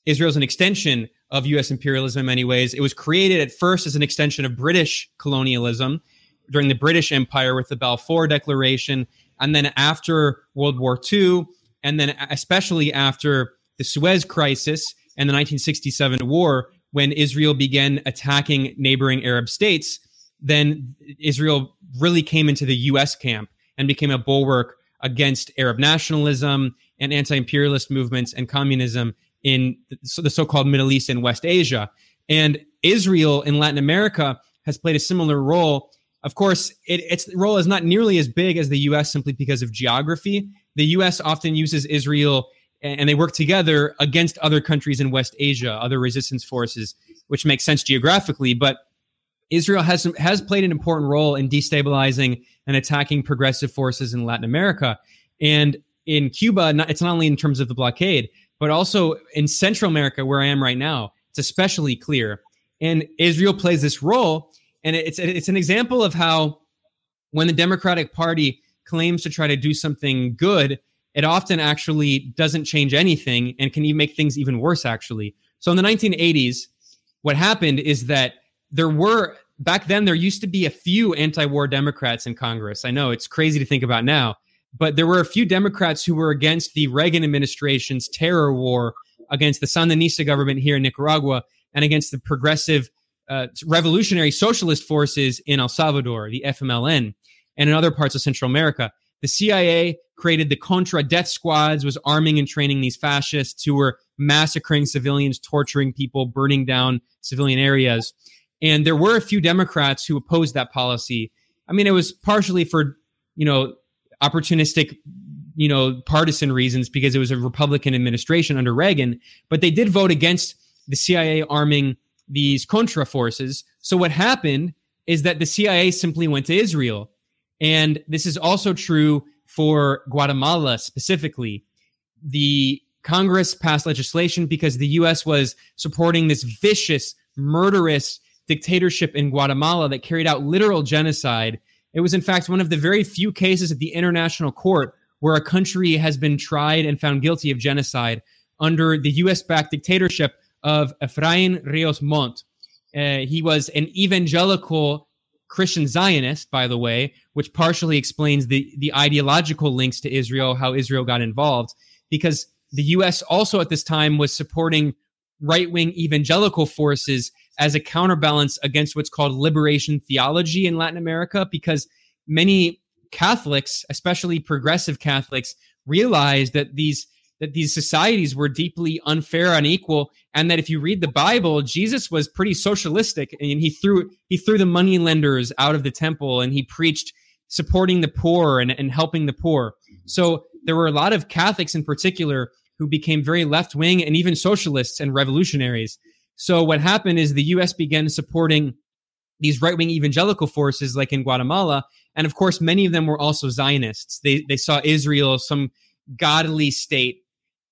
Israel's an extension of US imperialism in many ways. It was created at first as an extension of British colonialism during the British Empire with the Balfour Declaration. And then after World War II, and then especially after the Suez Crisis and the 1967 war, when Israel began attacking neighboring Arab states, then Israel really came into the U.S. camp and became a bulwark against Arab nationalism and anti-imperialist movements and communism in the so-called Middle East and West Asia. And Israel in Latin America has played a similar role. Of course, it, its role is not nearly as big as the U.S. simply because of geography. The U.S. often uses Israel and they work together against other countries in West Asia, other resistance forces, which makes sense geographically. But Israel has has played an important role in destabilizing and attacking progressive forces in Latin America, and in Cuba. It's not only in terms of the blockade, but also in Central America, where I am right now. It's especially clear, and Israel plays this role, and it's it's an example of how when the Democratic Party claims to try to do something good, it often actually doesn't change anything and can even make things even worse. Actually, so in the 1980s, what happened is that there were back then there used to be a few anti-war Democrats in Congress. I know it's crazy to think about now, but there were a few Democrats who were against the Reagan administration's terror war against the Sandinista government here in Nicaragua and against the progressive uh, revolutionary socialist forces in El Salvador, the FMLN, and in other parts of Central America. The CIA created the Contra death squads, was arming and training these fascists who were massacring civilians, torturing people, burning down civilian areas. And there were a few Democrats who opposed that policy. I mean, it was partially for, you know, opportunistic, you know, partisan reasons because it was a Republican administration under Reagan, but they did vote against the CIA arming these Contra forces. So what happened is that the CIA simply went to Israel. And this is also true for Guatemala specifically. The Congress passed legislation because the US was supporting this vicious, murderous dictatorship in Guatemala that carried out literal genocide. It was, in fact, one of the very few cases at the international court where a country has been tried and found guilty of genocide under the US backed dictatorship of Efrain Rios Montt. Uh, he was an evangelical Christian Zionist, by the way, which partially explains the, the ideological links to Israel, how Israel got involved, because the US also at this time was supporting right wing evangelical forces as a counterbalance against what's called liberation theology in Latin America, because many Catholics, especially progressive Catholics, realized that these that these societies were deeply unfair, unequal, and that if you read the Bible, Jesus was pretty socialistic, and he threw he threw the money lenders out of the temple, and he preached supporting the poor and, and helping the poor. So there were a lot of Catholics in particular who became very left wing and even socialists and revolutionaries. So what happened is the U.S. began supporting these right wing evangelical forces, like in Guatemala, and of course, many of them were also Zionists. They they saw Israel as some godly state,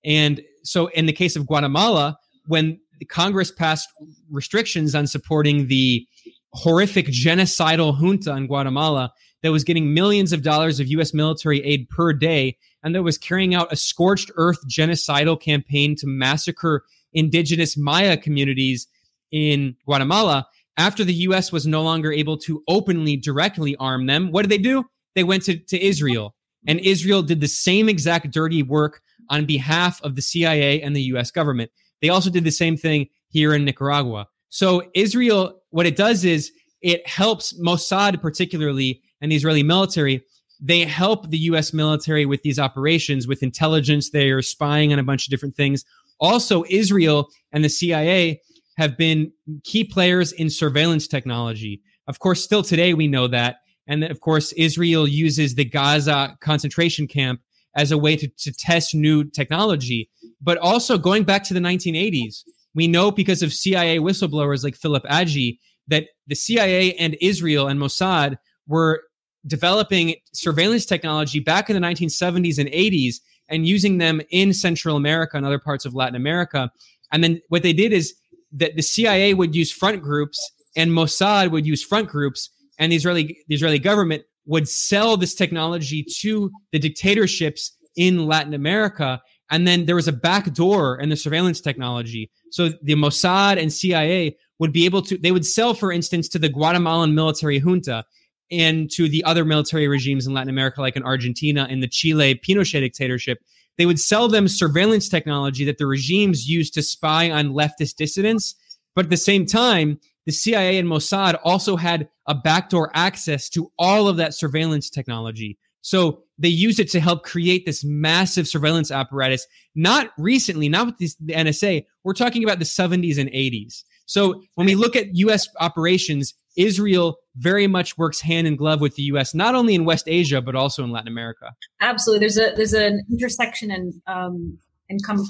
and so in the case of Guatemala, when Congress passed restrictions on supporting the horrific genocidal junta in Guatemala that was getting millions of dollars of U.S. military aid per day and that was carrying out a scorched earth genocidal campaign to massacre indigenous Maya communities in Guatemala. After the US was no longer able to openly, directly arm them, what did they do? They went to, to Israel. And Israel did the same exact dirty work on behalf of the CIA and the US government. They also did the same thing here in Nicaragua. So, Israel, what it does is it helps Mossad, particularly, and the Israeli military they help the US military with these operations, with intelligence. They are spying on a bunch of different things. Also, Israel and the CIA have been key players in surveillance technology. Of course, still today, we know that. And of course, Israel uses the Gaza concentration camp as a way to, to test new technology. But also going back to the 1980s, we know because of CIA whistleblowers like Philip Agee that the CIA and Israel and Mossad were developing surveillance technology back in the 1970s and 80s and using them in Central America and other parts of Latin America. And then what they did is that the CIA would use front groups and Mossad would use front groups, and the Israeli the Israeli government would sell this technology to the dictatorships in Latin America. And then there was a back door in the surveillance technology. So the Mossad and CIA would be able to, they would sell, for instance, to the Guatemalan military junta and to the other military regimes in Latin America, like in Argentina and the Chile Pinochet dictatorship. They would sell them surveillance technology that the regimes used to spy on leftist dissidents. But at the same time, the CIA and Mossad also had a backdoor access to all of that surveillance technology. So they use it to help create this massive surveillance apparatus. Not recently, not with this, the NSA. We're talking about the 70s and 80s. So when we look at U.S. operations, Israel very much works hand in glove with the U.S. not only in West Asia but also in Latin America. Absolutely, there's a there's an intersection and um, and come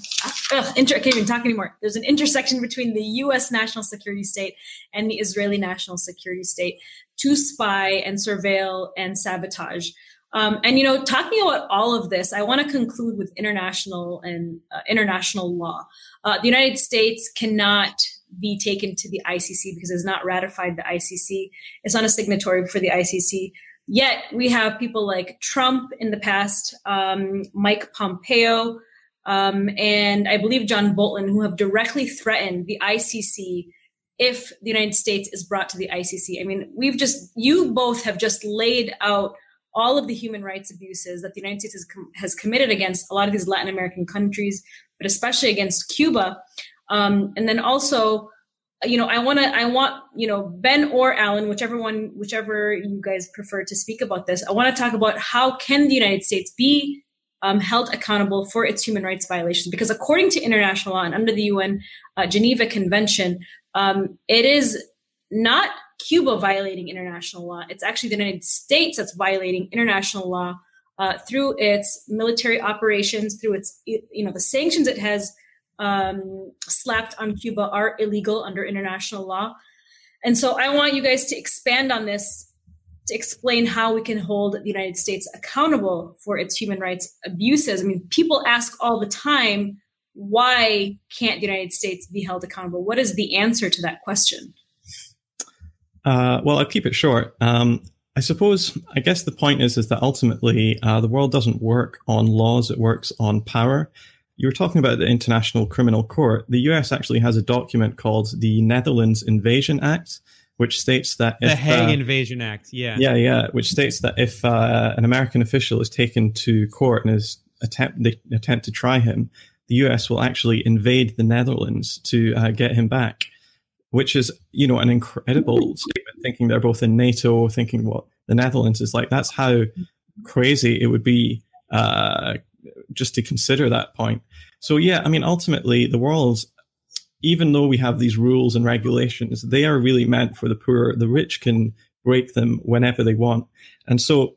ugh, inter- I can't even talk anymore. There's an intersection between the U.S. national security state and the Israeli national security state to spy and surveil and sabotage. Um, and you know, talking about all of this, I want to conclude with international and uh, international law. Uh, the United States cannot be taken to the ICC because it's not ratified the ICC. It's not a signatory for the ICC. Yet we have people like Trump in the past, um, Mike Pompeo, um, and I believe John Bolton, who have directly threatened the ICC if the United States is brought to the ICC. I mean, we've just, you both have just laid out all of the human rights abuses that the United States has, com- has committed against a lot of these Latin American countries, but especially against Cuba. Um, and then also, you know, I want to, I want, you know, Ben or Alan, whichever one, whichever you guys prefer to speak about this. I want to talk about how can the United States be um, held accountable for its human rights violations? Because according to international law and under the UN uh, Geneva Convention, um, it is not Cuba violating international law. It's actually the United States that's violating international law uh, through its military operations, through its, you know, the sanctions it has um, slapped on Cuba are illegal under international law. And so I want you guys to expand on this to explain how we can hold the United States accountable for its human rights abuses. I mean, people ask all the time, why can't the United States be held accountable? What is the answer to that question? Uh, well, I'll keep it short. Um, I suppose, I guess the point is, is that ultimately uh, the world doesn't work on laws; it works on power. You were talking about the International Criminal Court. The U.S. actually has a document called the Netherlands Invasion Act, which states that the if, Hague uh, Invasion Act, yeah, yeah, yeah, which states that if uh, an American official is taken to court and is attempt they attempt to try him, the U.S. will actually invade the Netherlands to uh, get him back which is you know an incredible statement. Thinking they're both in NATO, thinking what the Netherlands is like. That's how crazy it would be uh, just to consider that point. So yeah, I mean, ultimately, the world, even though we have these rules and regulations, they are really meant for the poor. The rich can break them whenever they want, and so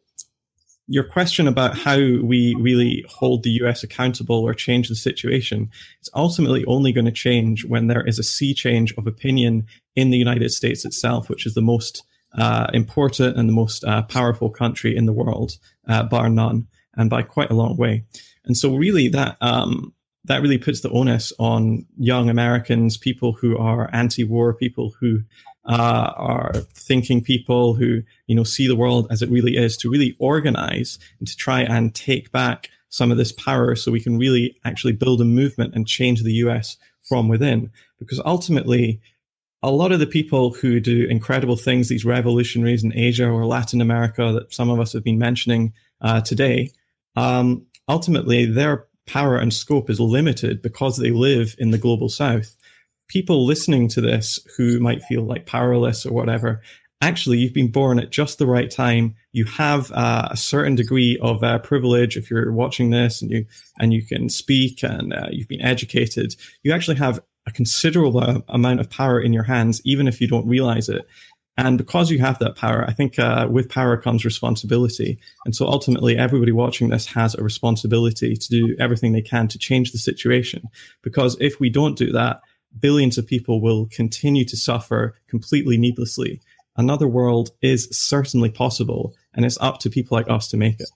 your question about how we really hold the US accountable or change the situation is ultimately only going to change when there is a sea change of opinion in the United States itself, which is the most uh, important and the most uh, powerful country in the world, uh, bar none, and by quite a long way. And so, really, that um, that really puts the onus on young Americans, people who are anti-war, people who uh, are thinking people who you know see the world as it really is to really organize and to try and take back some of this power so we can really actually build a movement and change the US from within. Because ultimately a lot of the people who do incredible things these revolutionaries in Asia or Latin America that some of us have been mentioning uh, today um, ultimately their power and scope is limited because they live in the global south people listening to this who might feel like powerless or whatever, actually you've been born at just the right time. You have uh, a certain degree of uh, privilege if you're watching this and you and you can speak and uh, you've been educated. You actually have a considerable amount of power in your hands, even if you don't realize it. And because you have that power, I think uh, with power comes responsibility. And so ultimately, everybody watching this has a responsibility to do everything they can to change the situation. Because if we don't do that, billions of people will continue to suffer completely needlessly. Another world is certainly possible, and it's up to people like us to make it.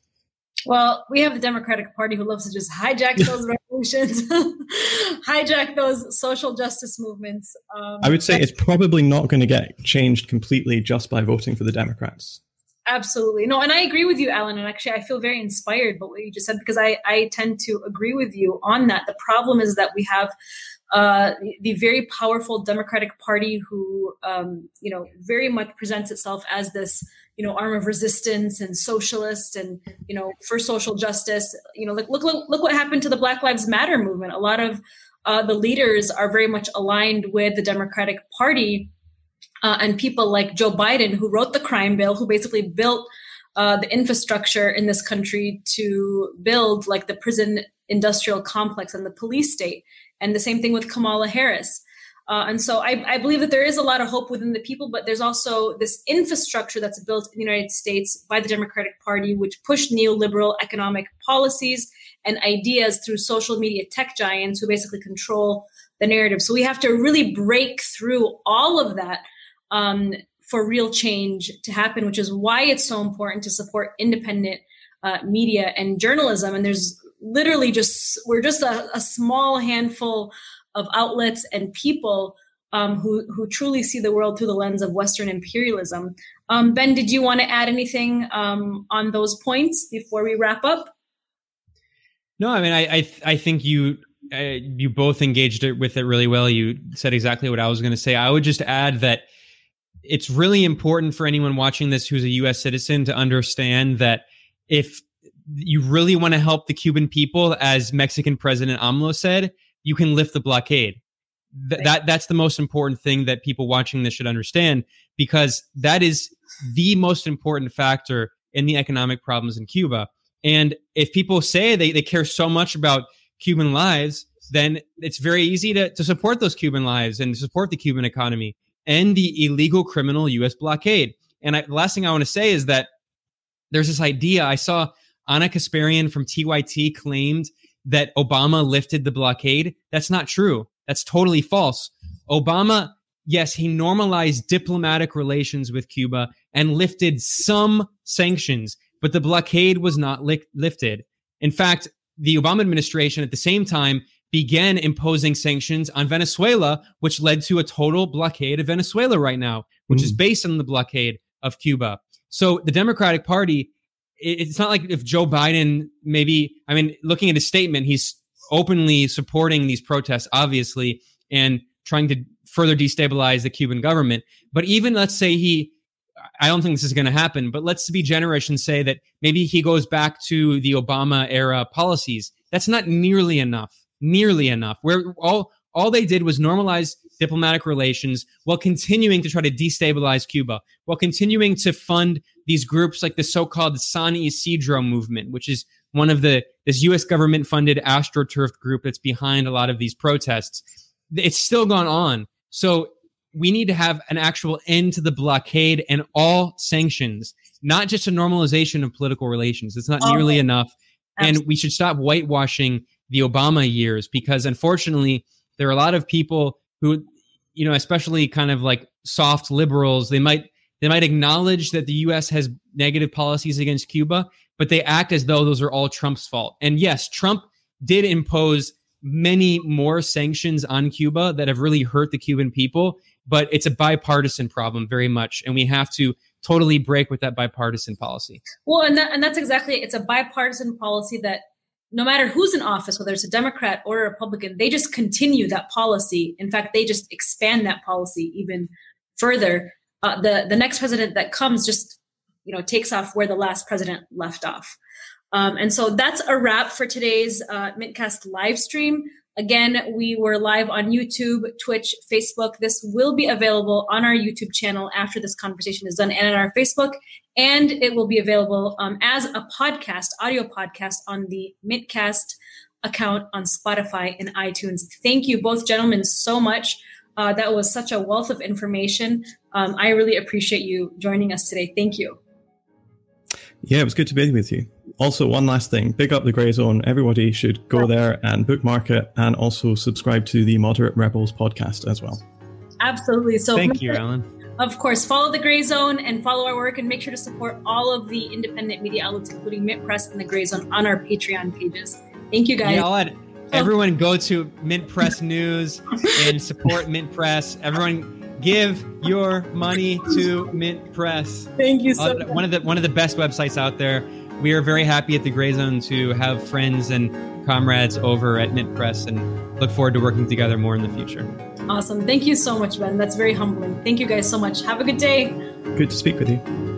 Well, we have the Democratic Party who loves to just hijack those [laughs] revolutions, [laughs] hijack those social justice movements. Um, I would say it's probably not going to get changed completely just by voting for the Democrats. Absolutely. No, and I agree with you, Alan. And actually, I feel very inspired by what you just said because I, I tend to agree with you on that. The problem is that we have uh, the very powerful Democratic Party who, um, you know, very much presents itself as this you know arm of resistance and socialist and you know for social justice. You know look look look what happened to the black lives matter movement. A lot of uh, the leaders are very much aligned with the democratic party uh, and people like joe biden who wrote the crime bill who basically built uh, the infrastructure in this country to build like the prison industrial complex and the police state. And the same thing with kamala harris uh, and so I, I, believe that there is a lot of hope within the people, but there's also this infrastructure that's built in the United States by the Democratic Party, which pushed neoliberal economic policies and ideas through social media tech giants who basically control the narrative. So we have to really break through all of that um, for real change to happen, which is why it's so important to support independent uh, media and journalism. And there's literally just, we're just a, a small handful of outlets and people um, who who truly see the world through the lens of Western imperialism. Um, ben, did you want to add anything um, on those points before we wrap up? No, I mean, I I, I think you uh, you both engaged it with it really well. You said exactly what I was going to say. I would just add that it's really important for anyone watching this who's a U.S. citizen to understand that if you really want to help the Cuban people, as Mexican President AMLO said, you can lift the blockade. Th- right. That that's the most important thing that people watching this should understand because that is the most important factor in the economic problems in Cuba. And if people say they, they care so much about Cuban lives, then it's very easy to, to support those Cuban lives and support the Cuban economy and the illegal criminal U.S. blockade. And I, the last thing I want to say is that there's this idea I saw Ana Kasparian from TYT claimed that Obama lifted the blockade. That's not true. That's totally false. Obama, yes, he normalized diplomatic relations with Cuba and lifted some sanctions, but the blockade was not li- lifted. In fact, the Obama administration at the same time began imposing sanctions on Venezuela, which led to a total blockade of Venezuela right now, which mm. is based on the blockade of Cuba. So the Democratic Party it's not like if Joe Biden maybe I mean looking at his statement he's openly supporting these protests obviously and trying to further destabilize the Cuban government. But even let's say he I don't think this is going to happen but let's be generous and say that maybe he goes back to the Obama era policies. That's not nearly enough nearly enough. Where all all they did was normalize diplomatic relations while continuing to try to destabilize Cuba, while continuing to fund these groups like the so-called San Isidro movement, which is one of the this U.S. government funded astroturf group that's behind a lot of these protests. It's still gone on. So we need to have an actual end to the blockade and all sanctions, not just a normalization of political relations. It's not nearly enough. Absolutely. And we should stop whitewashing the Obama years because unfortunately, there are a lot of people who, you know, especially kind of like soft liberals, they might they might acknowledge that the US has negative policies against Cuba, but they act as though those are all Trump's fault. And yes, Trump did impose many more sanctions on Cuba that have really hurt the Cuban people, but it's a bipartisan problem very much. And we have to totally break with that bipartisan policy. Well, and that, and that's exactly it. It's a bipartisan policy that no matter who's in office, whether it's a Democrat or a Republican, they just continue that policy. In fact, they just expand that policy even further. Uh, the the next president that comes just you know takes off where the last president left off. Um, and so that's a wrap for today's uh, MintCast live stream. Again, we were live on YouTube, Twitch, Facebook. This will be available on our YouTube channel after this conversation is done and on our Facebook. And it will be available um, as a podcast, audio podcast on the MintCast account on Spotify and iTunes. Thank you, both gentlemen, so much. Uh, that was such a wealth of information. Um, I really appreciate you joining us today. Thank you. Yeah, it was good to be with you. Also, one last thing big up the Grayzone. Everybody should go there and bookmark it and also subscribe to the Moderate Rebels podcast as well. Absolutely. So, thank you, Alan. Of course, follow the Grayzone and follow our work and make sure to support all of the independent media outlets, including MintPress and the Grayzone, on our Patreon pages. Thank you, guys. Yeah, I'll add, everyone go to MintPress News and support MintPress. Everyone give your money to MintPress. Thank you so uh, much. One of the one of the best websites out there. We are very happy at the Grayzone to have friends and comrades over at MintPress and look forward to working together more in the future. Awesome. Thank you so much, Ben. That's very humbling. Thank you guys so much. Have a good day. Good to speak with you.